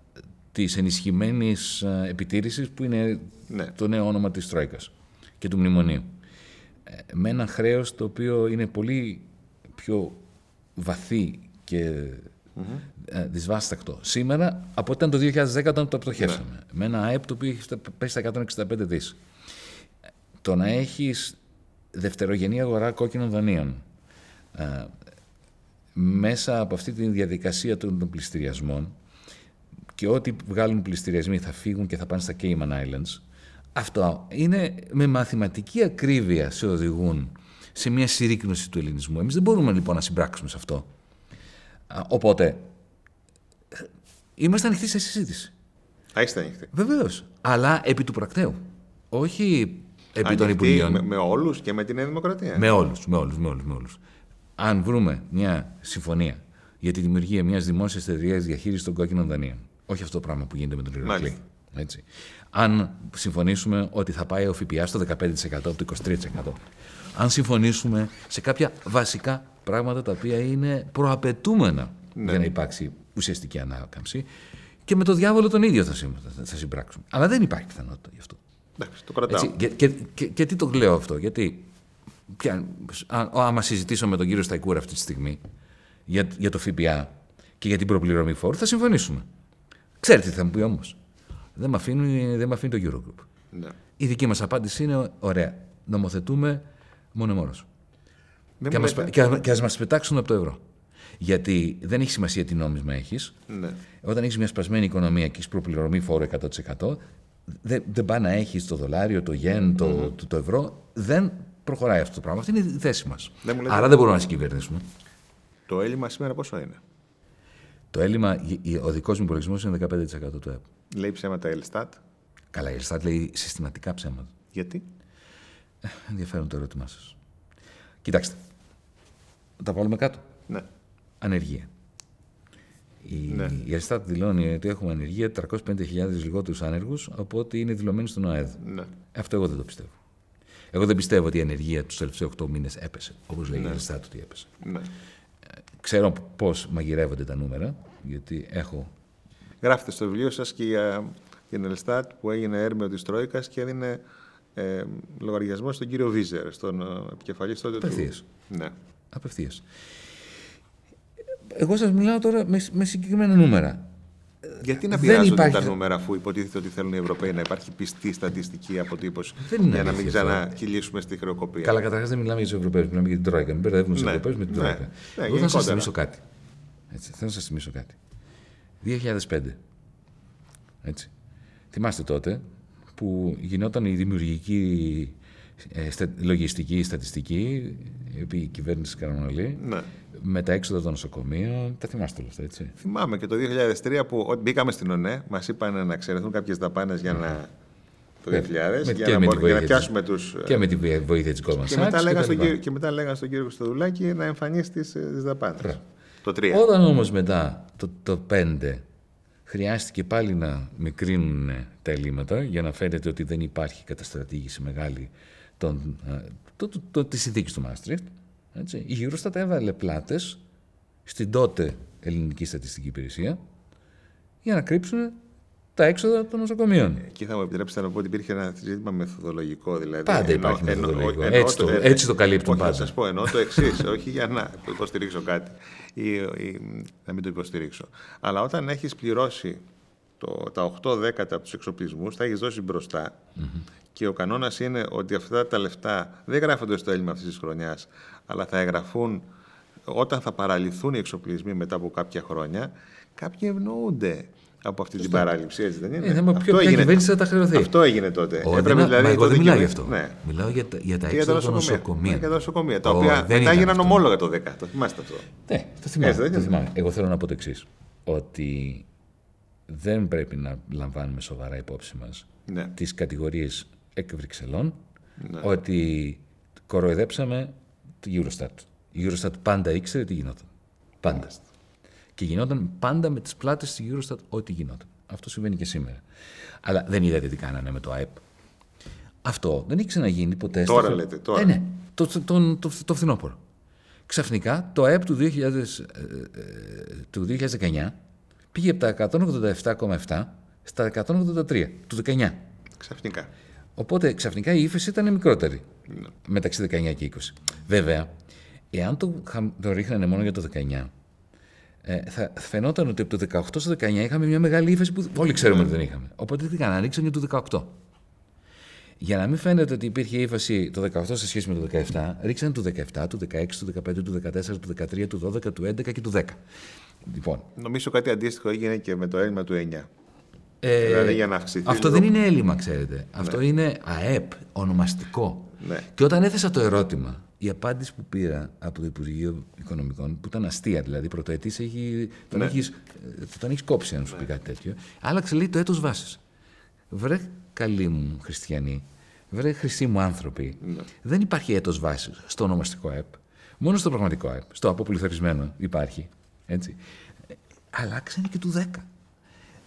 της ενισχυμένης ε, επιτήρησης που είναι Ναι. το νέο όνομα της Τρόικας και του Μνημονίου. Ε, Με ένα χρέος το οποίο είναι πολύ πιο βαθύ και ε, δυσβάστακτο σήμερα από ότι ήταν το 2010 όταν το πτωχεύσαμε. Με ένα ΑΕΠ το οποίο έχει φτα- πέσει στα 165 δις. Ε, Το να έχεις δευτερογενή αγορά κόκκινων δανείων ε, μέσα από αυτή τη διαδικασία των των πληστηριασμών και ό,τι βγάλουν πληστηριασμοί θα φύγουν και θα πάνε στα Cayman Islands. Αυτό είναι με μαθηματική ακρίβεια σε οδηγούν σε μια συρρήκνωση του ελληνισμού. Εμείς δεν μπορούμε λοιπόν να συμπράξουμε σε αυτό. Α, Οπότε, ε, είμαστε ανοιχτοί σε συζήτηση. Α, είστε ανοιχτοί. Βεβαίως. Αλλά επί του πρακτέου. Όχι επί των Ανοιχτοί Υπουργείων. Με, με όλους και με τη Νέα Δημοκρατία. Με όλους, με όλους, με όλους, με όλους. Αν βρούμε μια συμφωνία για τη δημιουργία μιας δημόσιας εταιρεία διαχείρισης των κόκκινων δανείων, όχι αυτό το πράγμα που γίνεται με τον Ηρακλή. Μάλιστα. Έτσι. Αν συμφωνήσουμε ότι θα πάει ο ΦΠΑ στο 15% από το 23%. Αν συμφωνήσουμε σε κάποια βασικά πράγματα τα οποία είναι προαπαιτούμενα Ναι. για να υπάρξει ουσιαστική ανάκαμψη και με το διάβολο τον ίδιο θα, συμ- θα συμπράξουμε. Αλλά δεν υπάρχει πιθανότητα γι' αυτό. Εντάξει, το κρατάω. Έτσι, και, και, και, και τι το λέω αυτό, γιατί πια, α, άμα συζητήσω με τον κύριο Σταϊκούρα αυτή τη στιγμή για, για το ΦΠΑ και για την προπληρωμή φόρου, θα συμφωνήσουμε. Ξέρετε τι θα μου πει όμως. Δεν με αφήνει, δεν μ' αφήνει το Eurogroup. Ναι. Η δική μας απάντηση είναι: Ωραία, νομοθετούμε μόνο μόνος. Δεν Και, μου ας μας- λέτε- και, α- και ας μας πετάξουν από το ευρώ. Γιατί δεν έχει σημασία τι νόμισμα έχεις. Ναι. Όταν έχεις μια σπασμένη οικονομία και έχεις προπληρωμή φόρο 100%, δεν, δεν πάει να έχεις το δολάριο, το γεν, το, το, το ευρώ. Δεν προχωράει αυτό το πράγμα. Αυτή είναι η θέση μας. Δεν μου λέτε- Άρα δεν μπορούμε να συγκυβερνήσουμε. Το έλλειμμα σήμερα πόσο είναι; Το έλλειμμα, η- η- ο δικός μου υπολογισμός είναι 15% του ΕΠ. Λέει ψέματα η Ελστάτ. Καλά, η Ελστάτ λέει συστηματικά ψέματα. Γιατί; Ενδιαφέρον το ερώτημά σας. Κοιτάξτε. Τα βάλουμε κάτω. Ναι. Ανεργία. Η, Ναι. η Ελστάτ δηλώνει ότι έχουμε ανεργία 350.000 λιγότερους άνεργους από ότι είναι δηλωμένοι στον ΟΑΕΔ. ναι. Αυτό εγώ δεν το πιστεύω. Εγώ δεν πιστεύω ότι η ανεργία τους τελευταίους 8 μήνες έπεσε, όπως λέει η Ελστάτ ότι έπεσε. ναι. Ξέρω πώς μαγειρεύονται τα νούμερα, γιατί έχω. Γράφετε στο βιβλίο σας και για την Ελστάτ που έγινε έρμεο της Τρόικας και έδινε ε, λογαριασμός στον κύριο Βίζερ, στον ε, επικεφαλής τότε του... Απευθείας. Ναι. Απευθείας. Εγώ σας μιλάω τώρα με, με συγκεκριμένα νούμερα. Γιατί να Δεν πειράζονται υπάρχει- τα νούμερα αφού υποτίθεται ότι θέλουν οι Ευρωπαίοι να υπάρχει πιστή στατιστική αποτύπωση Δεν είναι για να μην αλήθεια αυτό. ξανακυλήσουμε στη χρεοκοπία. Καλά, καταρχάς δεν μιλάμε για τους Ευρωπαίους, μιλάμε για την Τρόικα. Μην μπερδεύουμε τους Ναι, Ευρωπαίους με την ναι, Τρόικα. ναι, Εγώ θα σας γενικότερα. θυμίσω κάτι. Έτσι, θέλω να σας θυμίσω κάτι. 2005. Έτσι. Θυμάστε τότε που γινόταν η δημιουργική ε, στα- λογιστική στατιστική επί η κυβέρνηση Καραμαλή Ναι. με τα έξοδα των νοσοκομείων. Τα θυμάστε όλα αυτά, έτσι. Θυμάμαι και το 2003 που ό- μπήκαμε στην ΟΝΕ, μας είπαν να εξαιρεθούν κάποιες δαπάνες για να. το 2000 Με- για, και να, με τη μπορούμε- για να βοήθεια πιάσουμε τους. Και με τη βοήθεια της Goldman Και Sachs μετά, λέγαν τα στον λοιπά. κύριο, και μετά λέγαν στον κύριο Κωστοδουλάκη να εμφανίσει τις δαπάνες. Μπράβο. Το 3. Όταν όμως μετά το, το 5 χρειάστηκε πάλι να μικρύνουν τα ελλείμματα για να φαίνεται ότι δεν υπάρχει καταστρατήγηση μεγάλη των, ε, το, το, το, της συνθήκης του Μάστριχτ, έτσι, η Eurostat έβαλε πλάτες στην τότε ελληνική στατιστική υπηρεσία για να κρύψουν τα έξοδα των νοσοκομείων. Εκεί θα μου επιτρέψετε να πω ότι υπήρχε ένα ζήτημα μεθοδολογικό. Δηλαδή, Πάντα Εννοώ- υπάρχει εννοώ- μεθοδολογικό. εννοώ Έτσι το- ε, έτσι το καλύπτουν όχι, πάντα. Θα σας πω, εννοώ το εξής, όχι για να υποστηρίξω κάτι ή, ή να μην το υποστηρίξω. Αλλά όταν έχεις πληρώσει το, τα 8 δέκατα από τους εξοπλισμούς, τα έχεις δώσει μπροστά και ο κανόνας είναι ότι αυτά τα λεφτά δεν γράφονται στο έλλειμμα αυτής της χρονιάς, αλλά θα εγγραφούν όταν θα παραλυθούν οι εξοπλισμοί μετά από κάποια χρόνια. Κάποιοι ευνοούνται από αυτή την παράληψη, έτσι δεν είναι; Ε, θέμα ποιο, ποια κυβέρνηση θα τα χρεωθεί. Αυτό έγινε τότε. Ο, Έπρεπε δεν, δηλαδή μα εγώ τότε δεν μιλάω γι' κυβέρνηση- αυτό. Ναι. Μιλάω για τα, για τα Και για τα έξοδα των νοσοκομεία. Ναι, νοσοκομείων. για τα νοσοκομεία. Τα Ω, οποία δεν μετά ήταν έγιναν αυτό. ομόλογα το 10. Το θυμάστε αυτό. Ναι, το θυμάμαι. Έτσι δεν το είναι; θυμάμαι. Εγώ θέλω να πω το εξής. Ότι δεν πρέπει να λαμβάνουμε σοβαρά υπόψη μας Ναι. τις κατηγορίες εκ Βρυξελών Ναι. ότι κοροϊδέψαμε τη Eurostat. Η Eurostat πάντα ήξερε τι γινόταν. Πάντα. Και γινόταν πάντα με τις πλάτες της Eurostat ό,τι γινόταν. Αυτό συμβαίνει και σήμερα. Αλλά δεν είδατε τι κάνανε με το ΑΕΠ. Αυτό δεν έχει ξαναγίνει ποτέ. στο Τώρα χρο- λέτε, τώρα. Ε, ναι, το, το, το, το, το φθινόπωρο. Ξαφνικά το ΑΕΠ του, 2000, ε, ε, του 2019 πήγε από τα 187,7 στα 183 του 19. Ξαφνικά. Οπότε ξαφνικά η ύφεση ήταν μικρότερη Ναι. μεταξύ 19 και 20. Βέβαια, εάν το, χα- το ρίχνανε μόνο για το 19, ε, θα φαινόταν ότι από το 18 στο 19 είχαμε μια μεγάλη ύφεση που όλοι ξέρουμε ότι δεν είχαμε. Οπότε τι κάνανε, ρίξαν για το 18. Για να μην φαίνεται ότι υπήρχε ύφεση το 18 σε σχέση με το 17, ρίξαν το 17, το 16, το 15, το 14, το 13, το 12, το 11 και το 10. Λοιπόν, Νομίζω κάτι αντίστοιχο έγινε και με το έλλειμμα του 9. ε, Δηλαδή για να αυξηθεί. αυτό λίγο- δεν είναι έλλειμμα, ξέρετε. Αυτό είναι ΑΕΠ, ονομαστικό. Ναι. Και όταν έθεσα το ερώτημα, η απάντηση που πήρα από το Υπουργείο Οικονομικών, που ήταν αστεία, δηλαδή πρωτοετής έχει, τον, Ναι. έχεις, ε, τον έχεις κόψει, αν σου πει κάτι τέτοιο, άλλαξε λέει το έτος βάσης. Βρε καλοί μου χριστιανοί, βρε χρυσοί μου άνθρωποι, Ναι. δεν υπάρχει έτος βάσης στο ονομαστικό ΑΕΠ. Μόνο στο πραγματικό ΑΕΠ, στο αποπληθωρισμένο υπάρχει. Έτσι. Ε, Αλλάξανε και του 10.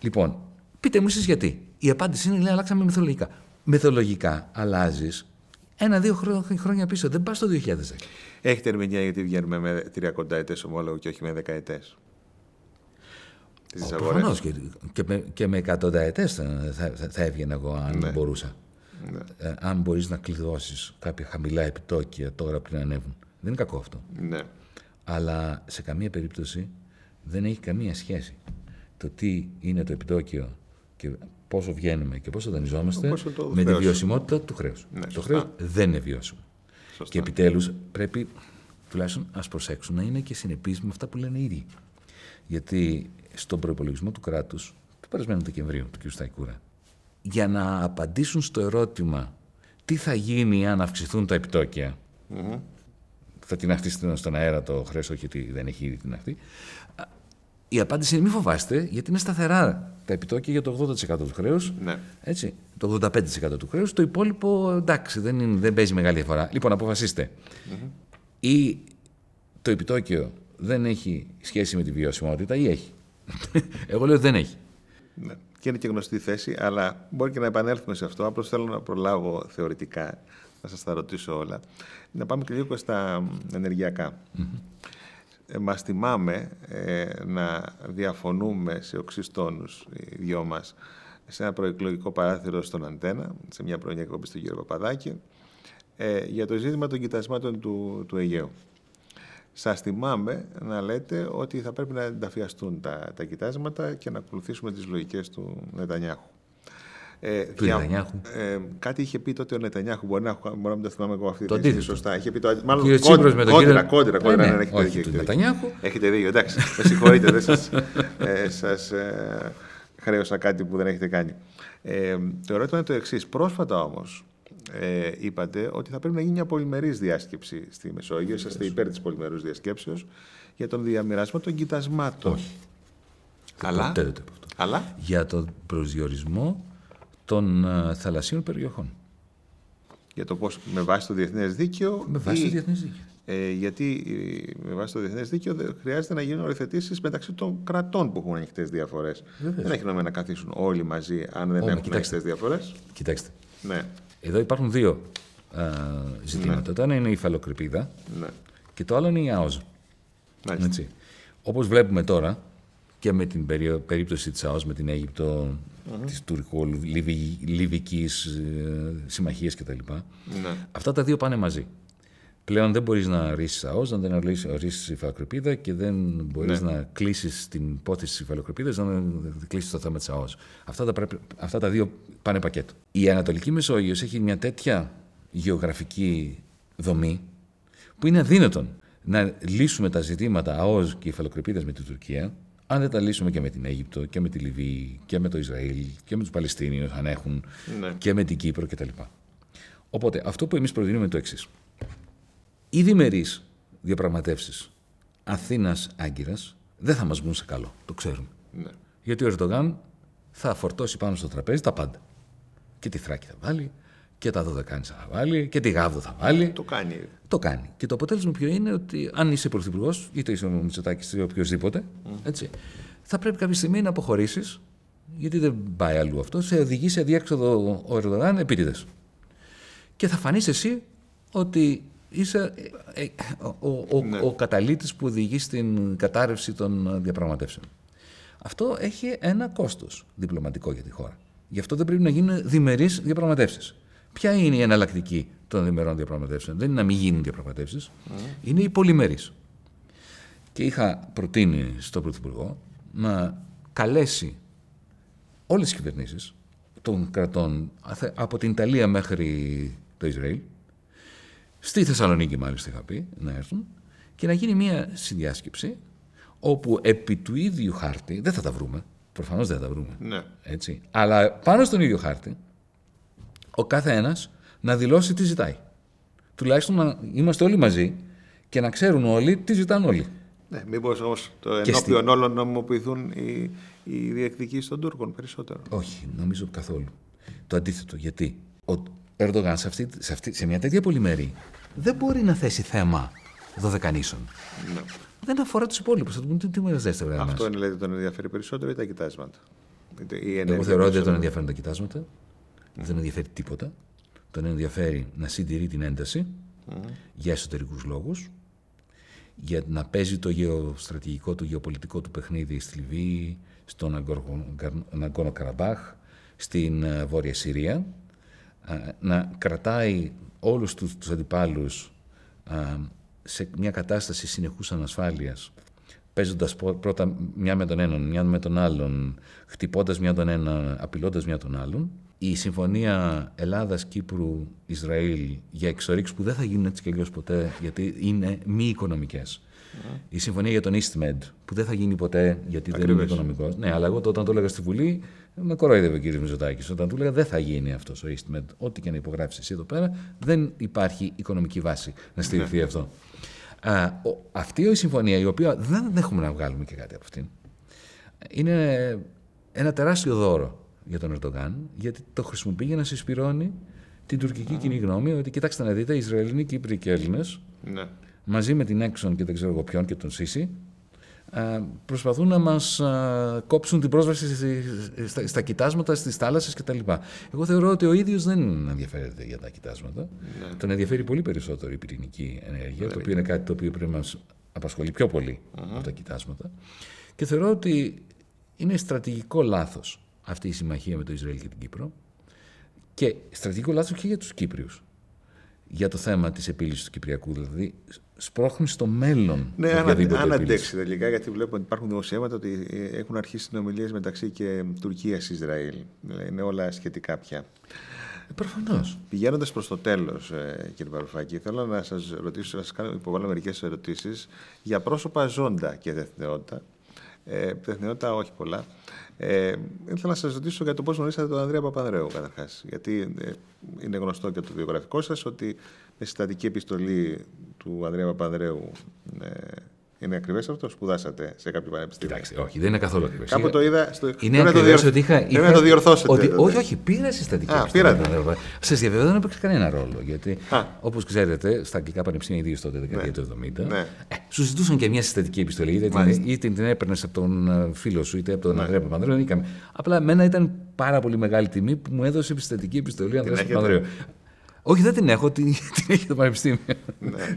Λοιπόν, πείτε μου εσείς γιατί. Η απάντηση είναι λέει αλλάξαμε μεθοδολογικά. Μεθοδολογικά αλλάζεις ένα-δύο χρό- χρόνια πίσω. Δεν πας στο 2010. Έχετε ερμηνεία γιατί βγαίνουμε με τριακοντά ετές ομόλογο και όχι με δεκαετέ. Τις αγορές. Προφανώς και, και, με, και με εκατονταετέ θα, θα, θα έβγαινα εγώ αν Ναι. μπορούσα. Ναι. Ε, αν μπορείς να κλειδώσεις κάποια χαμηλά επιτόκια τώρα πριν ανέβουν. Δεν είναι κακό αυτό. Ναι. Αλλά σε καμία περίπτωση δεν έχει καμία σχέση το τι είναι το επιτόκιο και πόσο βγαίνουμε και πόσο δανειζόμαστε Πόσο το με τη χρέος. βιωσιμότητα του χρέους. Ναι, το σωστά. χρέος δεν είναι βιώσιμο. Σωστά. Και επιτέλους πρέπει τουλάχιστον ας προσέξουν να είναι και συνεπείς με αυτά που λένε οι ίδιοι. Γιατί στον προπολογισμό του κράτους του περασμένου Δεκεμβρίου, του κ. Σταϊκούρα, για να απαντήσουν στο ερώτημα τι θα γίνει αν αυξηθούν τα επιτόκια, Μμμ. Θα την αυτή στον στον αέρα το χρέος, όχι ότι δεν έχει ήδη την αυτή. Η απάντηση είναι μην φοβάστε, γιατί είναι σταθερά τα επιτόκια για το 80% του χρέους. Ναι. Έτσι, το 85% του χρέους. Το υπόλοιπο εντάξει, δεν, είναι, δεν παίζει μεγάλη διαφορά. Λοιπόν, αποφασίστε. Ή το επιτόκιο δεν έχει σχέση με τη βιωσιμότητα ή έχει; Εγώ λέω ότι δεν έχει. Ναι. Και είναι και γνωστή η θέση, αλλά μπορεί και να επανέλθουμε σε αυτό. Απλώς θέλω να προλάβω θεωρητικά, να σας τα ρωτήσω όλα. Να πάμε και λίγο στα ενεργειακά. Ε, μας θυμάμαι ε, να διαφωνούμε σε οξύς τόνους οι δυο μας σε ένα προεκλογικό παράθυρο στον Αντένα, σε μια πρωινή εκπομπή στον κύριο Παπαδάκη, ε, για το ζήτημα των κοιτασμάτων του, του Αιγαίου. Σας θυμάμαι να λέτε ότι θα πρέπει να ενταφιαστούν τα, τα κοιτάσματα και να ακολουθήσουμε τις λογικές του Νετανιάχου. Ε, Του Νετανιάχου. Ε, κάτι είχε πει τότε ο Νετανιάχου, μπορεί να, μπορεί να μην το θυμάμαι εγώ αυτή Το τη στιγμή αντίθετο. σωστά. Είχε πει το, μάλλον Κύριε κόντρα, Τσίπρας με τον κόντρα, κύριο- κόντρα, κόντρα, Ε, ναι, ναι, έχετε όχι, δίκιο, του έχετε δίκιο. Νετανιάχου. Έχετε δίκιο, εντάξει. Με συγχωρείτε, δεν σας, ε, σας ε, χρέωσα κάτι που δεν έχετε κάνει. Ε, το ερώτημα είναι το εξής. Πρόσφατα όμως ε, είπατε ότι θα πρέπει να γίνει μια πολυμερής διάσκεψη στη Μεσόγειο. Είσαστε υπέρ της πολυμερούς διασκέψεως για τον διαμοιρασμό των κοιτασμάτων. Όχι. Αλλά, Ποτέ δεν το είπα αυτό. αλλά; Για τον προσδιορισμό των ε, θαλασσίων περιοχών. για το πώς με βάση το διεθνές δίκαιο Με βάση ή- το διεθνές δίκαιο. Ε, γιατί ε, με βάση το διεθνές δίκαιο δεν χρειάζεται να γίνουν οριοθετήσει μεταξύ των κρατών που έχουν ανοιχτές διαφορές. Βεβαίως. Δεν έχει νόημα να καθίσουν όλοι μαζί αν δεν Ω, μα έχουν κοιτάξτε. ανοιχτές διαφορές. Κοιτάξτε, Ναι, εδώ υπάρχουν δύο ε, ζητήματα. Το ένα είναι η υφαλοκρηπίδα ναι. και το άλλο είναι η ΑΟΖ. Μάλιστα. Έτσι. Όπως βλέπουμε τώρα και με την περιο- περίπτωση της ΑΟΣ με την αιγυπτο της τουρκο-λιβικής ε, συμμαχίας κτλ. ναι. Αυτά τα δύο πάνε μαζί. Πλέον δεν μπορείς να ρίσεις ΑΟΣ, αν δεν ρίσεις υφαλοκρηπίδα και δεν μπορείς Ναι. να κλείσεις την υπόθεση της υφαλοκρηπίδας, αν δεν κλείσεις το θέμα της ΑΟΣ. Αυτά τα, πρέπει, αυτά τα δύο πάνε πακέτο. Η Ανατολική Μεσόγειος έχει μια τέτοια γεωγραφική δομή που είναι αδύνατον να λύσουμε τα ζητήματα ΑΟΣ και υφαλοκρηπίδας με την Τουρκία Αν δεν τα λύσουμε και με την Αίγυπτο και με τη Λιβύη και με το Ισραήλ και με τους Παλαιστίνιους, αν έχουν, Ναι. και με την Κύπρο κτλ. Οπότε αυτό που εμείς προτείνουμε είναι το εξής. Οι διμερείς διαπραγματεύσεις Αθήνα-Άγκυρα δεν θα μας βγουν σε καλό. Το ξέρουμε. Ναι. Γιατί ο Ερντογάν θα φορτώσει πάνω στο τραπέζι τα πάντα. Και τη Θράκη θα βάλει, και τα Δωδεκάνησα θα βάλει, και τη Γάβδο θα βάλει. Το κάνει. Το κάνει. Και το αποτέλεσμα ποιο είναι ότι αν είσαι πρωθυπουργός, είτε είσαι ο Μητσοτάκης είτε οποιοδήποτε, έτσι, θα πρέπει κάποια στιγμή να αποχωρήσεις, γιατί δεν πάει αλλού αυτό, σε οδηγεί σε διέξοδο ο Ερντογάν επίτηδες. Και θα φανείς εσύ ότι είσαι ε, ε, ο, ο, Ναι. ο καταλήτης που οδηγεί στην κατάρρευση των διαπραγματεύσεων. Αυτό έχει ένα κόστος διπλωματικό για τη χώρα. Γι' αυτό δεν πρέπει να γίνουν διμερείς διαπραγματεύσεις. Ποια είναι η εναλλακτική των διμερών διαπραγματεύσεων; Δεν είναι να μην γίνουν διαπραγματεύσεις, είναι οι πολυμερείς. Και είχα προτείνει στον Πρωθυπουργό να καλέσει όλες τις κυβερνήσεις των κρατών αθε- από την Ιταλία μέχρι το Ισραήλ, στη Θεσσαλονίκη μάλιστα είχα πει, να έρθουν και να γίνει μια συνδιάσκεψη όπου επί του ίδιου χάρτη, δεν θα τα βρούμε, προφανώς δεν θα τα βρούμε, Ναι. έτσι, αλλά πάνω στον ίδιο χάρτη ο κάθε ένας να δηλώσει τι ζητάει. Τουλάχιστον να είμαστε όλοι μαζί και να ξέρουν όλοι τι ζητάνε όλοι. Ναι, Μήπως όμως το Και ενώπιον όλων νομιμοποιηθούν οι, οι διεκδικήσεις των Τούρκων περισσότερο. Όχι, νομίζω καθόλου. Το αντίθετο. Γιατί ο Ερντογάν σε, αυτή, σε, αυτή, σε μια τέτοια πολυμερή δεν μπορεί να θέσει θέμα δωδεκανήσεων. Ναι. Δεν αφορά τους υπόλοιπους. Θα του πούνε τι, τι μου δέστε, βρε Αυτό μας. είναι δηλαδή τον ενδιαφέρει περισσότερο ή τα κοιτάσματα; Είτε η Εγώ ενέργεια θεωρώ ότι δεν τον περισσότερο. ενδιαφέρουν τα κοιτάσματα. Δεν τον ενδιαφέρει τίποτα. Τον ενδιαφέρει να συντηρεί την ένταση για εσωτερικούς λόγους, για να παίζει το γεωστρατηγικό του, γεωπολιτικό του παιχνίδι στη Λιβύη, στον Ναγκόνο Καραμπάχ, στην ε, Βόρεια Συρία, ε, να κρατάει όλους τους, τους αντιπάλους ε, σε μια κατάσταση συνεχούς ανασφάλειας, παίζοντας πο- πρώτα μια με τον έναν, μια με τον άλλον, χτυπώντας μια τον ένα, απειλώντας μια τον άλλον. Η συμφωνία Ελλάδας-Κύπρου-Ισραήλ για εξορίξεις που δεν θα γίνουν έτσι και αλλιώς ποτέ, γιατί είναι μη οικονομικές. Η συμφωνία για τον EastMed, που δεν θα γίνει ποτέ γιατί δεν είναι Ακριβώς. οικονομικός. Ναι, αλλά εγώ το- όταν το έλεγα στη Βουλή, με κορόιδευε ο κ. Μητσοτάκης. Όταν του έλεγα δεν θα γίνει αυτός ο EastMed, ό,τι και να υπογράψεις εσύ εδώ πέρα, δεν υπάρχει οικονομική βάση να στηριχθεί αυτό. Α, ο, αυτή η συμφωνία, η οποία δεν έχουμε να βγάλουμε και κάτι από αυτήν, είναι ένα τεράστιο δώρο για τον Ερντογάν, γιατί το χρησιμοποιεί για να συσπηρώνει την τουρκική κοινή γνώμη ότι κοιτάξτε να δείτε, οι Ισραηλινοί, Κύπροι και Έλληνες, Ναι. μαζί με την Έξον και δεν ξέρω εγώ ποιον και τον Σίση, α, προσπαθούν να μας α, κόψουν την πρόσβαση στη- στα, στα κοιτάσματα, στις θάλασσες κτλ. Εγώ θεωρώ ότι ο ίδιος δεν ενδιαφέρεται για τα κοιτάσματα. Τον ενδιαφέρει πολύ περισσότερο η πυρηνική ενέργεια, το οποίο είναι κάτι το οποίο πρέπει να μας απασχολεί πιο πολύ από τα κοιτάσματα. Και θεωρώ ότι είναι στρατηγικό λάθος αυτή η συμμαχία με το Ισραήλ και την Κύπρο και στρατηγικό λάθος και για τους Κύπριους για το θέμα της επίλυσης του Κυπριακού, δηλαδή σπρώχνει στο μέλλον Ναι, αν, οποιαδήποτε αν επίλυση. αντέξει τελικά, γιατί βλέπω ότι υπάρχουν δημοσιεύματα ότι ε, έχουν αρχίσει συνομιλίες μεταξύ και Τουρκία-Ισραήλ. Δηλαδή, είναι όλα σχετικά πια. Ε, Προφανώς. Πηγαίνοντας προς το τέλος, κύριε Βαρουφάκη, θέλω να σας ρωτήσω, να σας κάνω υποβάλω μερικές ερωτήσεις για πρόσωπα ζώντα και δεθνεότητα. Ε, δεθνεότητα όχι πολλά. Ε, ήθελα να σας ρωτήσω για το πώς γνωρίσατε τον Ανδρέα Παπανδρέου, καταρχάς. Γιατί ε, είναι γνωστό και το βιογραφικό σας ότι με συστατική επιστολή του Ανδρέα Παπανδρέου. Ε, είναι ακριβές αυτό, σπουδάσατε σε κάποιο πανεπιστήμιο; Κοιτάξτε, όχι, δεν είναι καθόλου ακριβές. Κάπου το είδα. Στο... Είναι Πρέπει να το ακριβές διορθ- ότι είχα. Πρέπει είχα- να το διορθώσετε. Ότι, τότε. όχι, όχι, πήρα συστατική. Α, επιστολή. πήρατε. Σας διαβεβαιώ δεν έπαιξε κανένα ρόλο. Γιατί, Α. όπως ξέρετε, στα αγγλικά πανεπιστήμια, ιδίως τότε, δεκαετία του 70, Ναι. ε, σου ζητούσαν και μια συστατική επιστολή. Είτε την, Μάλιστα. είτε την έπαιρνες από τον ε, φίλο σου, είτε από τον Ναι. Ανδρέα Παπανδρέου. δεν είχαμε. Απλά μένα ήταν πάρα πολύ μεγάλη τιμή που μου έδωσε συστατική επιστολή ο Ανδρέας έχετε; Παπανδρέου. Όχι, δεν την έχω, την, την έχει το Πανεπιστήμιο.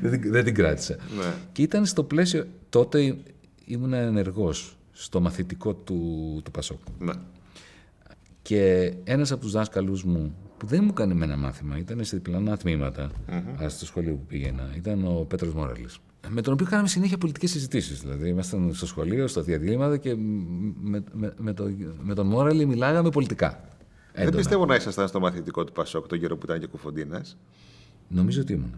δεν, την- δεν την κράτησα. Ναι. Και ήταν στο πλαίσιο. Τότε ήμουν ενεργός στο μαθητικό του, του Πασόκ. Ναι. Και ένας από τους δάσκαλου μου, που δεν μου έκανε με ένα μάθημα, ήταν σε διπλανά τμήματα, αλλά στο σχολείο που πήγαινα, ήταν ο Πέτρος Μόραλη. Με τον οποίο κάναμε συνέχεια πολιτικές συζητήσεις. Δηλαδή, ήμασταν στο σχολείο, στα διαδήλματα και με, με, με, το, με τον Μόραλη μιλάγαμε πολιτικά. Δεν Έντονα. πιστεύω να ήσασταν στο μαθητικό του Πασόκ τον καιρό που ήταν και κουφοντίνας. Νομίζω ότι ήμουν.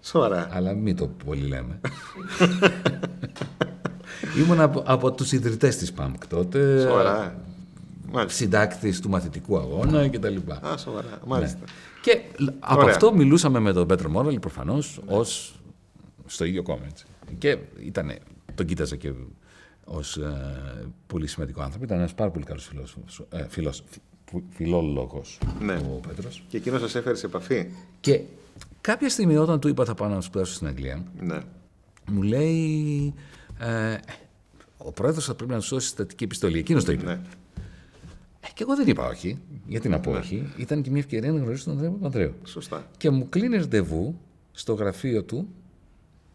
Σοβαρά. Αλλά μην το πολύ λέμε. Ήμουν από, από τους ιδρυτές της ΠΑΜΚ τότε. Σοβαρά. Μάλιστα. Συντάκτης του μαθητικού αγώνα κτλ. Α, σοβαρά. Μάλιστα. Και από Ωραία. αυτό μιλούσαμε με τον Πέτρο Μόραλη προφανώς ως στο ίδιο κόμμα. έτσι. Και ήταν, τον κοίταζα και ως πολύ σημαντικό άνθρωπο. Ήταν ένας πάρα πολύ καλός ε, φιλός, φιλόλογος Ναι. ο Πέτρος. Και εκείνος σας έφερε σε επαφή. Και κάποια στιγμή όταν του είπα θα πάω να σπουδάσω στην Αγγλία, Ναι. μου λέει. Ε, ο πρόεδρος θα πρέπει να σου δώσει συστατική επιστολή. Εκείνος το είπε. ναι. Ε, και εγώ δεν είπα όχι. Γιατί να πω όχι. Ήταν και μια ευκαιρία να γνωρίσω τον Ανδρέα Παπανδρέου. Σωστά. Και μου κλείνει ραντεβού στο γραφείο του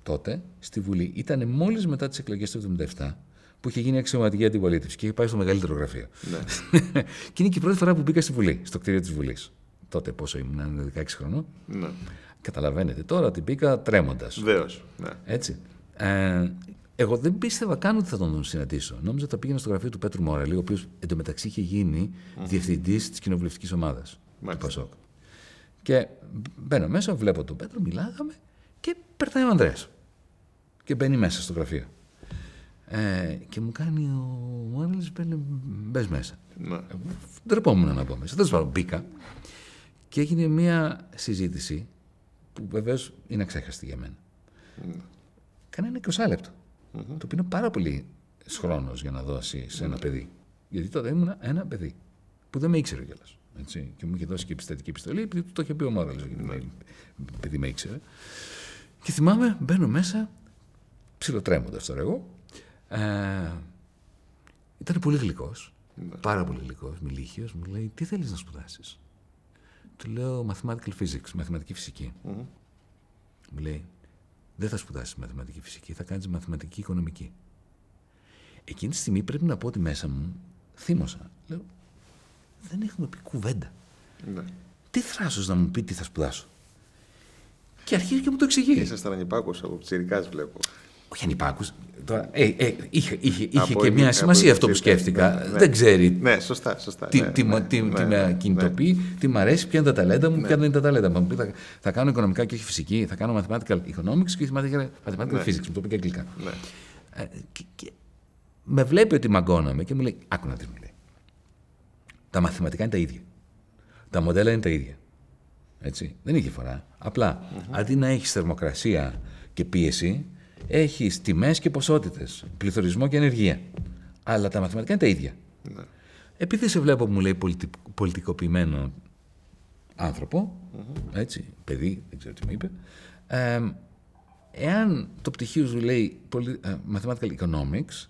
τότε στη Βουλή. Ήταν μόλις μετά τις εκλογές του 1977 που είχε γίνει αξιωματική αντιπολίτευση και είχε πάει στο μεγαλύτερο γραφείο. Ναι. και είναι και η πρώτη φορά που μπήκα στη Βουλή, στο κτίριο της Βουλής. Τότε πόσο ήμουν, 16 χρονών. Ναι. Καταλαβαίνετε τώρα ότι μπήκα τρέμοντας. Βεβαίως. Ναι. Έτσι. Ε, εγώ δεν πίστευα καν ότι θα τον συναντήσω. Νόμιζα ότι θα πήγαινα στο γραφείο του Πέτρου Μόραλη, ο οποίος εντωμεταξύ είχε γίνει διευθυντής της κοινοβουλευτικής ομάδας του Μάλιστα. Πασόκ. Και μπαίνω μέσα, βλέπω τον Πέτρο, μιλάγαμε και περνάει ο Ανδρέας. Και μπαίνει μέσα στο γραφείο. Ε, και μου κάνει ο Μόραλη, μπες μέσα. ναι. Ντρεπόμουν να μπω μέσα. Τέλος πάντων, μπήκα και έγινε μια συζήτηση που βεβαίως είναι αξέχαστη για μένα. Κανένα 20 λεπτο Το οποίο είναι πάρα πολύ χρόνος για να δώσει σε ένα παιδί. Γιατί τότε ήμουν ένα παιδί που δεν με ήξερε κιόλας. Και μου είχε δώσει και επιστατική επιστολή, επειδή του το είχε πει ο Μόραλο. Επειδή με ήξερε. Και θυμάμαι, μπαίνω μέσα, ψιλοτρέμοντας τώρα εγώ. Ε, ήταν πολύ γλυκός. Πάρα πολύ γλυκός, μιλήχιος. Μου λέει: Τι θέλεις να σπουδάσεις; Του λέω mathematical physics, μαθηματική φυσική. Μου λέει: Δεν θα σπουδάσεις μαθηματική φυσική, θα κάνεις μαθηματική οικονομική. Εκείνη τη στιγμή πρέπει να πω ότι μέσα μου θύμωσα. Λέω: Δεν έχουμε πει κουβέντα. ναι. Τι θράσος να μου πει τι θα σπουδάσω; Και αρχίζει και μου το εξηγεί. Ήσασταν ανυπάκουο από ψηρικά, βλέπω. Όχι ανυπάκους. Τώρα, ε, ε, είχε είχε, είχε Από και εμεί- μια από σημασία εμείς αυτό που ήρθε, σκέφτηκα. ναι, ναι. Δεν ξέρει Ναι, σωστά, σωστά. τι, ναι, τι, ναι, τι, ναι, τι ναι, με κινητοποιεί, τι μου αρέσει, ποια είναι τα ταλέντα μου, ποια δεν είναι τα ταλέντα μου. Μου πει, θα, θα κάνω οικονομικά και όχι φυσική, θα κάνω mathematical economics και mathematical, mathematical Ναι. physics. Μου το πει και αγγλικά. Ναι. Ε, και, και με βλέπει ότι μαγκώνομαι και μου λέει: Άκου να δεις», μου λέει. Τα μαθηματικά είναι τα ίδια. Τα μοντέλα είναι τα ίδια. Έτσι. Δεν έχει διαφορά. Απλά αντί να έχεις θερμοκρασία και πίεση, έχει τιμές και ποσότητες, πληθωρισμό και ενεργεία. Αλλά τα μαθηματικά είναι τα ίδια. Ναι. Επειδή σε βλέπω, μου λέει, πολιτι- πολιτικοποιημένο άνθρωπο, έτσι, παιδί, δεν ξέρω τι μου είπε, ε, εάν το πτυχίο σου λέει πολι- ε, Mathematical Economics,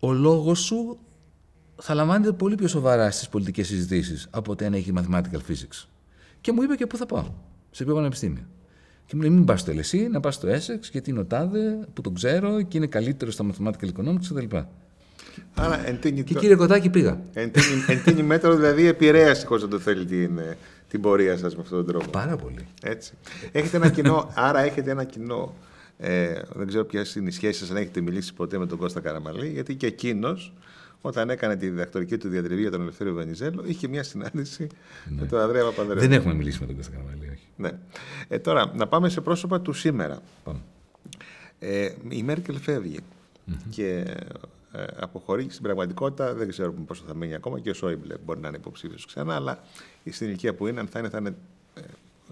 ο λόγος σου θα λαμβάνεται πολύ πιο σοβαρά στις πολιτικές συζητήσεις από ότι αν έχει Mathematical Physics. Και μου είπε και πού θα πάω, σε ποιο πανεπιστήμιο. Και μου λέει: Μην πας στο LSE, να πας στο Essex, γιατί είναι ο Τάδε που τον ξέρω και είναι καλύτερο στα Mathematical Economics κτλ. Άρα, εν τίνη, Και κύριε Κοτάκη πήγα. εν τίνη, εν τίνη μέτρο, δηλαδή, επηρέασε χωρίς να το θέλει την, ε, την πορεία σας με αυτόν τον τρόπο. Πάρα πολύ. Έτσι. Έχετε ένα κοινό, άρα έχετε ένα κοινό. Ε, δεν ξέρω ποιες είναι οι σχέσεις σας, αν έχετε μιλήσει ποτέ με τον Κώστα Καραμαλή, γιατί και εκείνος, όταν έκανε τη διδακτορική του διατριβή για τον Ελευθέριο Βενιζέλο, είχε μια συνάντηση με τον Ανδρέα Παπανδρέου. Δεν έχουμε μιλήσει με τον Κώστα Καραμαλή, όχι. Ναι. Ε, τώρα, να πάμε σε πρόσωπα του σήμερα. Πάμε. Ε, η Μέρκελ φεύγει και ε, αποχωρεί. Στην πραγματικότητα δεν ξέρουμε πόσο θα μείνει ακόμα και ο Σόιμπλε μπορεί να είναι υποψήφιος ξανά, αλλά στην ηλικία που είναι, αν θα είναι, θα είναι ε,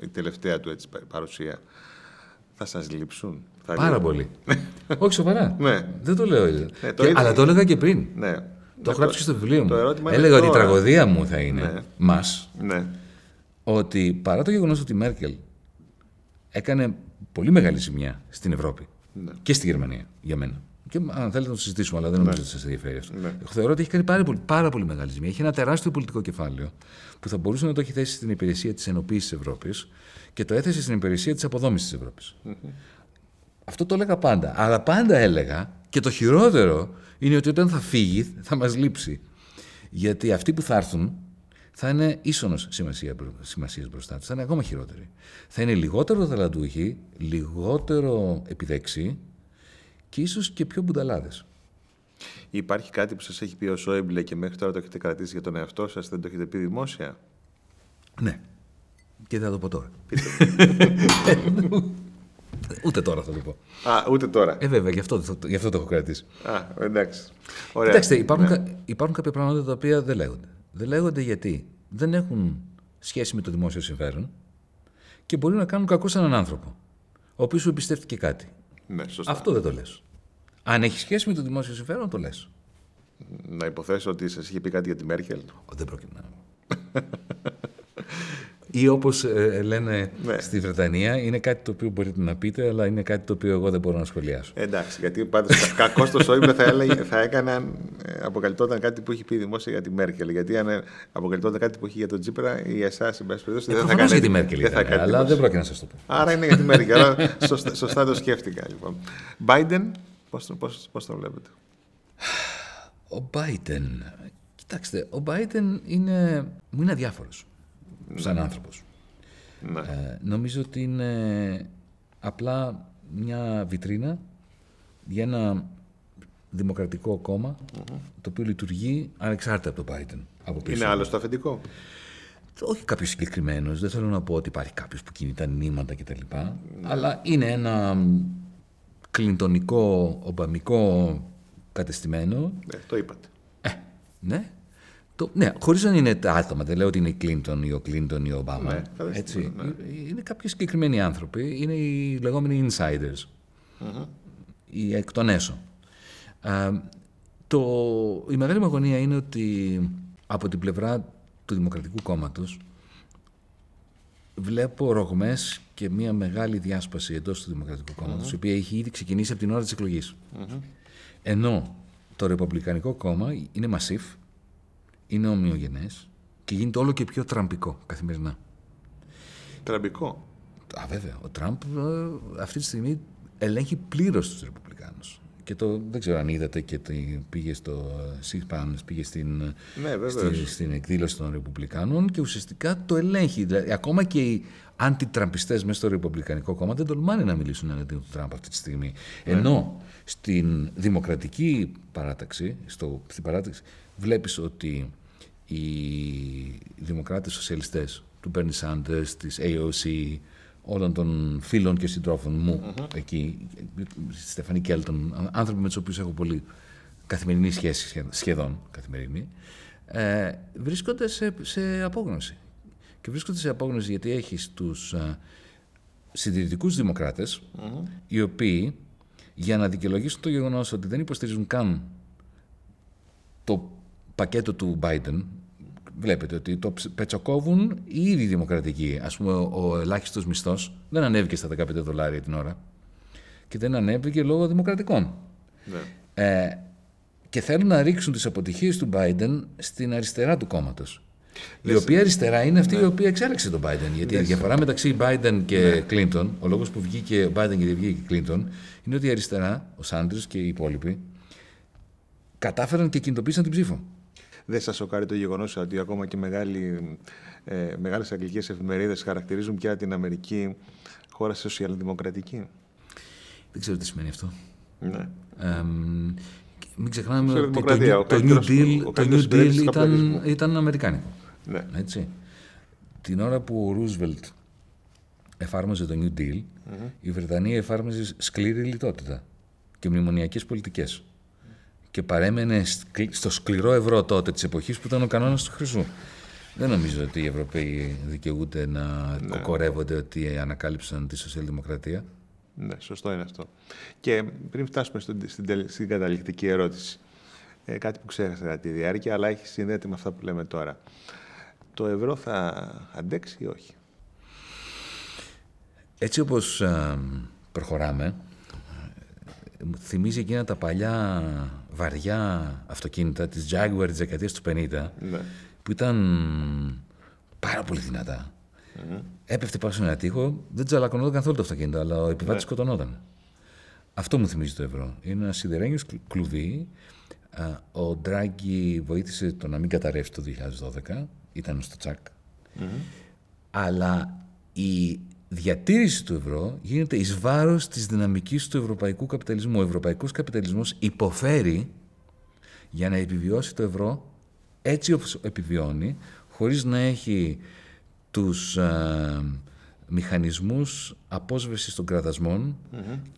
η τελευταία του έτσι, παρουσία. Θα σας λείψουν. Θα Πάρα λείπουν. πολύ. όχι, σοβαρά. Ναι. Δεν το λέω. Ναι, το Και- είδα. αλλά το έλεγα και πριν. Ναι. Το Ναι, έχω γράψει και στο βιβλίο μου. Το ερώτημα είναι Έλεγα ότι η τώρα. τραγωδία μου θα είναι Ναι. μας Ναι. ότι παρά το γεγονός ότι η Μέρκελ έκανε πολύ μεγάλη ζημιά στην Ευρώπη Ναι. και στη Γερμανία για μένα. Και αν θέλετε να το συζητήσουμε, αλλά δεν νομίζω ότι σας ενδιαφέρει αυτό. Ναι. Εγώ θεωρώ ότι έχει κάνει πάρα πολύ, πάρα πολύ μεγάλη ζημιά. Έχει ένα τεράστιο πολιτικό κεφάλαιο που θα μπορούσε να το έχει θέσει στην υπηρεσία της ενοποίησης της Ευρώπης και το έθεσε στην υπηρεσία της αποδόμησης της Ευρώπης. Αυτό το έλεγα πάντα. Αλλά πάντα έλεγα και το χειρότερο είναι ότι όταν θα φύγει θα μας λείψει. Γιατί αυτοί που θα έρθουν θα είναι ίσονος σημασία, σημασίας μπροστά τους. Θα είναι ακόμα χειρότεροι. Θα είναι λιγότερο ταλαντούχοι, λιγότερο επιδέξοι και ίσως και πιο μπουνταλάδες. Υπάρχει κάτι που σας έχει πει ο Σόιμπλε και μέχρι τώρα το έχετε κρατήσει για τον εαυτό σας, δεν το έχετε πει δημόσια; Ναι. Και θα το πω τώρα. Ούτε τώρα θα το πω. Α, ούτε τώρα. Ε, βέβαια, γι' αυτό, γι αυτό το έχω κρατήσει. Α, εντάξει. Ωραία. Κοιτάξτε, υπάρχουν, κα- υπάρχουν κάποια πράγματα τα οποία δεν λέγονται. Δεν λέγονται γιατί δεν έχουν σχέση με το δημόσιο συμφέρον και μπορεί να κάνουν κακό σε έναν άνθρωπο, ο οποίος σου εμπιστεύτηκε κάτι. Ναι, σωστά. Αυτό δεν το λες. Αν έχει σχέση με το δημόσιο συμφέρον, το λες. Να υποθέσω ότι σας είχε πει κάτι για τη Μέρκελ. Δεν πρόκειται να. Ή όπως λένε Ναι. στη Βρετανία, είναι κάτι το οποίο μπορείτε να πείτε, αλλά είναι κάτι το οποίο εγώ δεν μπορώ να σχολιάσω. Εντάξει, γιατί πάντως κακό το Σόιμπλε θα, έλεγε, θα έκαναν, ε, αποκαλυπτόταν κάτι που έχει πει δημόσια για τη Μέρκελ. Γιατί αν ε, αποκαλυπτόταν κάτι που έχει για τον Τσίπρα ή εσάς, εν πάση περιπτώσει, δεν θα Προφανώς κάνετε. για τη Μέρκελ δεν θα ήταν, κάνετε αλλά δεν εντύπωση. πρόκειται να σας το πω. Άρα είναι για τη Μέρκελ. Άρα σωστά, σωστά το σκέφτηκα λοιπόν. Biden, πώς το, πώς, πώς το βλέπετε; Ο Biden. Κοιτάξτε, ο Biden είναι, μου είναι αδιάφορος σαν άνθρωπος. Ναι. Ε, νομίζω ότι είναι απλά μια βιτρίνα για ένα δημοκρατικό κόμμα, το οποίο λειτουργεί ανεξάρτητα από τον Biden. Από πίσω. Είναι άλλο το αφεντικό. Όχι κάποιος συγκεκριμένος. Δεν θέλω να πω ότι υπάρχει κάποιος που κινεί τα νήματα κτλ. Αλλά είναι ένα κλιντονικό, ομπαμικό κατεστημένο. Ναι, το είπατε. Ναι. Το, ναι, χωρίς να είναι τα άτομα. Δεν λέω ότι είναι η Κλίντον ή ο Κλίντον ή ο Ομπάμα. Ναι, φανταστείτε, έτσι. Είναι κάποιοι συγκεκριμένοι άνθρωποι. Είναι οι λεγόμενοι insiders. Οι εκ των έσω. Α, το, η μεγάλη μου αγωνία είναι ότι από την πλευρά του Δημοκρατικού Κόμματος βλέπω ρογμές και μια μεγάλη διάσπαση εντός του Δημοκρατικού Κόμματος, η οποία έχει ήδη ξεκινήσει από την ώρα της εκλογής. Ενώ το Ρεπουμπλικανικό Κόμμα είναι μασίφ, είναι ομοιογενές και γίνεται όλο και πιο τραμπικό καθημερινά. Τραμπικό. Α, βέβαια. Ο Τραμπ ε, αυτή τη στιγμή ελέγχει πλήρως τους Ρεπουμπλικάνους. Και το, δεν ξέρω αν είδατε και το, πήγε στο ΣΥΠΑΝ, πήγε στην, Ναι, βεβαίως. στη- στην εκδήλωση των Ρεπουμπλικάνων και ουσιαστικά το ελέγχει. Δηλαδή, ακόμα και οι αντιτραμπιστές μέσα στο Ρεπουμπλικανικό κόμμα δεν τολμάνε να μιλήσουν εναντίον του Τραμπ αυτή τη στιγμή. Ενώ στην δημοκρατική παράταξη, στο, στην παράταξη, βλέπεις ότι οι δημοκράτες σοσιαλιστές. Του Μπέρνι Σάντερς, της AOC, όλων των φίλων και συντρόφων μου εκεί, στη Στεφανή Κέλτον, άνθρωποι με τους οποίους έχω πολύ καθημερινή σχέση, σχεδόν- σχεδόν καθημερινή, ε, βρίσκονται σε, σε απόγνωση. Και βρίσκονται σε απόγνωση γιατί έχεις τους ε, συντηρητικούς δημοκράτες, οι οποίοι για να δικαιολογήσουν το γεγονός ότι δεν υποστηρίζουν καν το πακέτο του Biden, βλέπετε ότι το ψ- πετσοκόβουν οι ίδιοι δημοκρατικοί. Ας πούμε, ο, ο ελάχιστος μισθός δεν ανέβηκε στα 15 δολάρια την ώρα και δεν ανέβηκε λόγω δημοκρατικών. Ναι. Ε, και θέλουν να ρίξουν τις αποτυχίες του Biden στην αριστερά του κόμματος. Η οποία αριστερά είναι αυτή η οποία εξέλεξε τον Biden. Γιατί η διαφορά μεταξύ Biden και Clinton, ο λόγος που βγήκε ο Biden και δεν βγήκε Clinton, είναι ότι η αριστερά, ο Σάντρες και οι υπόλοιποι, κατάφεραν και κινητοποίησαν την ψήφο. Δεν σας σοκάρει το γεγονός ότι ακόμα και μεγάλοι, ε, μεγάλες αγγλικές εφημερίδες χαρακτηρίζουν πια την Αμερική χώρα σοσιαλδημοκρατική; Δεν ξέρω τι σημαίνει αυτό. Ναι. Εμ, και μην ξεχνάμε Ξέρω ότι το, δημοκρατία, ο New- το New καλύτερος- Deal, ο το καλύτερος New Deal υπηρέτης του ήταν, καπιταλισμού. ήταν αμερικάνικο. Ναι. Έτσι. Την ώρα που ο Ρούσβελτ εφάρμοζε το New Deal, η Βρετανία εφάρμοζε σκληρή λιτότητα και μνημονιακές πολιτικές. Και παρέμενε σκλ- στο σκληρό ευρώ τότε της εποχής που ήταν ο κανόνας του χρυσού. Δεν νομίζω ότι οι Ευρωπαίοι δικαιούνται να Ναι. κοκορεύονται ότι ανακάλυψαν τη σοσιαλδημοκρατία. Ναι, σωστό είναι αυτό. Και πριν φτάσουμε στον- στην, τελ- στην καταληκτική ερώτηση, ε, κάτι που ξέχασα κατά τη διάρκεια, αλλά έχει συνδέεται με αυτά που λέμε τώρα. Το ευρώ θα αντέξει ή όχι; Έτσι όπως α, προχωράμε, ε, μου θυμίζει εκείνα τα παλιά βαριά αυτοκίνητα της Jaguar της δεκαετίας του 50, Ναι. που ήταν πάρα πολύ δυνατά. Έπεφτε πάνω σε ένα τοίχο, δεν τζαλακωνόταν καθόλου το αυτοκίνητο, αλλά ο επιβάτης σκοτωνόταν. Αυτό μου θυμίζει το ευρώ. Είναι ένας σιδερένιος σκλ- κλουβί. Α, Ο Ντράγκη βοήθησε το να μην καταρρεύσει το 2012. Ήταν στο τσακ. Αλλά η διατήρηση του ευρώ γίνεται εις βάρος της δυναμικής του ευρωπαϊκού καπιταλισμού. Ο ευρωπαϊκός καπιταλισμός υποφέρει για να επιβιώσει το ευρώ έτσι όπως επιβιώνει, χωρίς να έχει τους ε, μηχανισμούς απόσβεσης των κραδασμων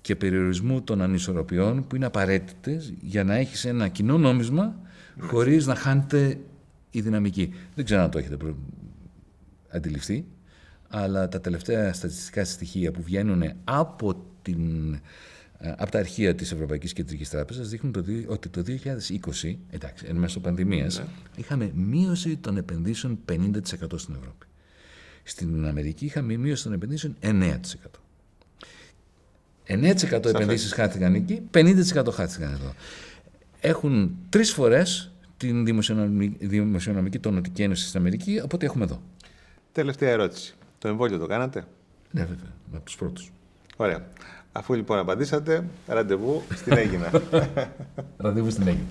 και περιορισμού των ανισορροπιών που είναι απαραίτητες για να έχεις ένα κοινό νόμισμα χωρίς να χάνεται η δυναμική. Δεν ξέρω αν το έχετε προ... αντιληφθεί, αλλά τα τελευταία στατιστικά στοιχεία που βγαίνουν από, την, ε, από τα αρχεία της Ευρωπαϊκής Κεντρικής Τράπεζας δείχνουν το, ότι το 2020, εντάξει, εν μέσω πανδημίας, ναι. είχαμε μείωση των επενδύσεων 50% στην Ευρώπη. Στην Αμερική είχαμε μείωση των επενδύσεων 9%. 9% επενδύσεις χάθηκαν εκεί, 50% χάθηκαν εδώ. Έχουν τρεις φορές την δημοσιονομική, δημοσιονομική τονωτική ένωση στην Αμερική από ό,τι έχουμε εδώ. Τελευταία ερώτηση. Το εμβόλιο το κάνατε; Ναι, βέβαια. Από τους πρώτους. Ωραία. Αφού λοιπόν απαντήσατε, ραντεβού στην Έγινα. ραντεβού στην Έγινα.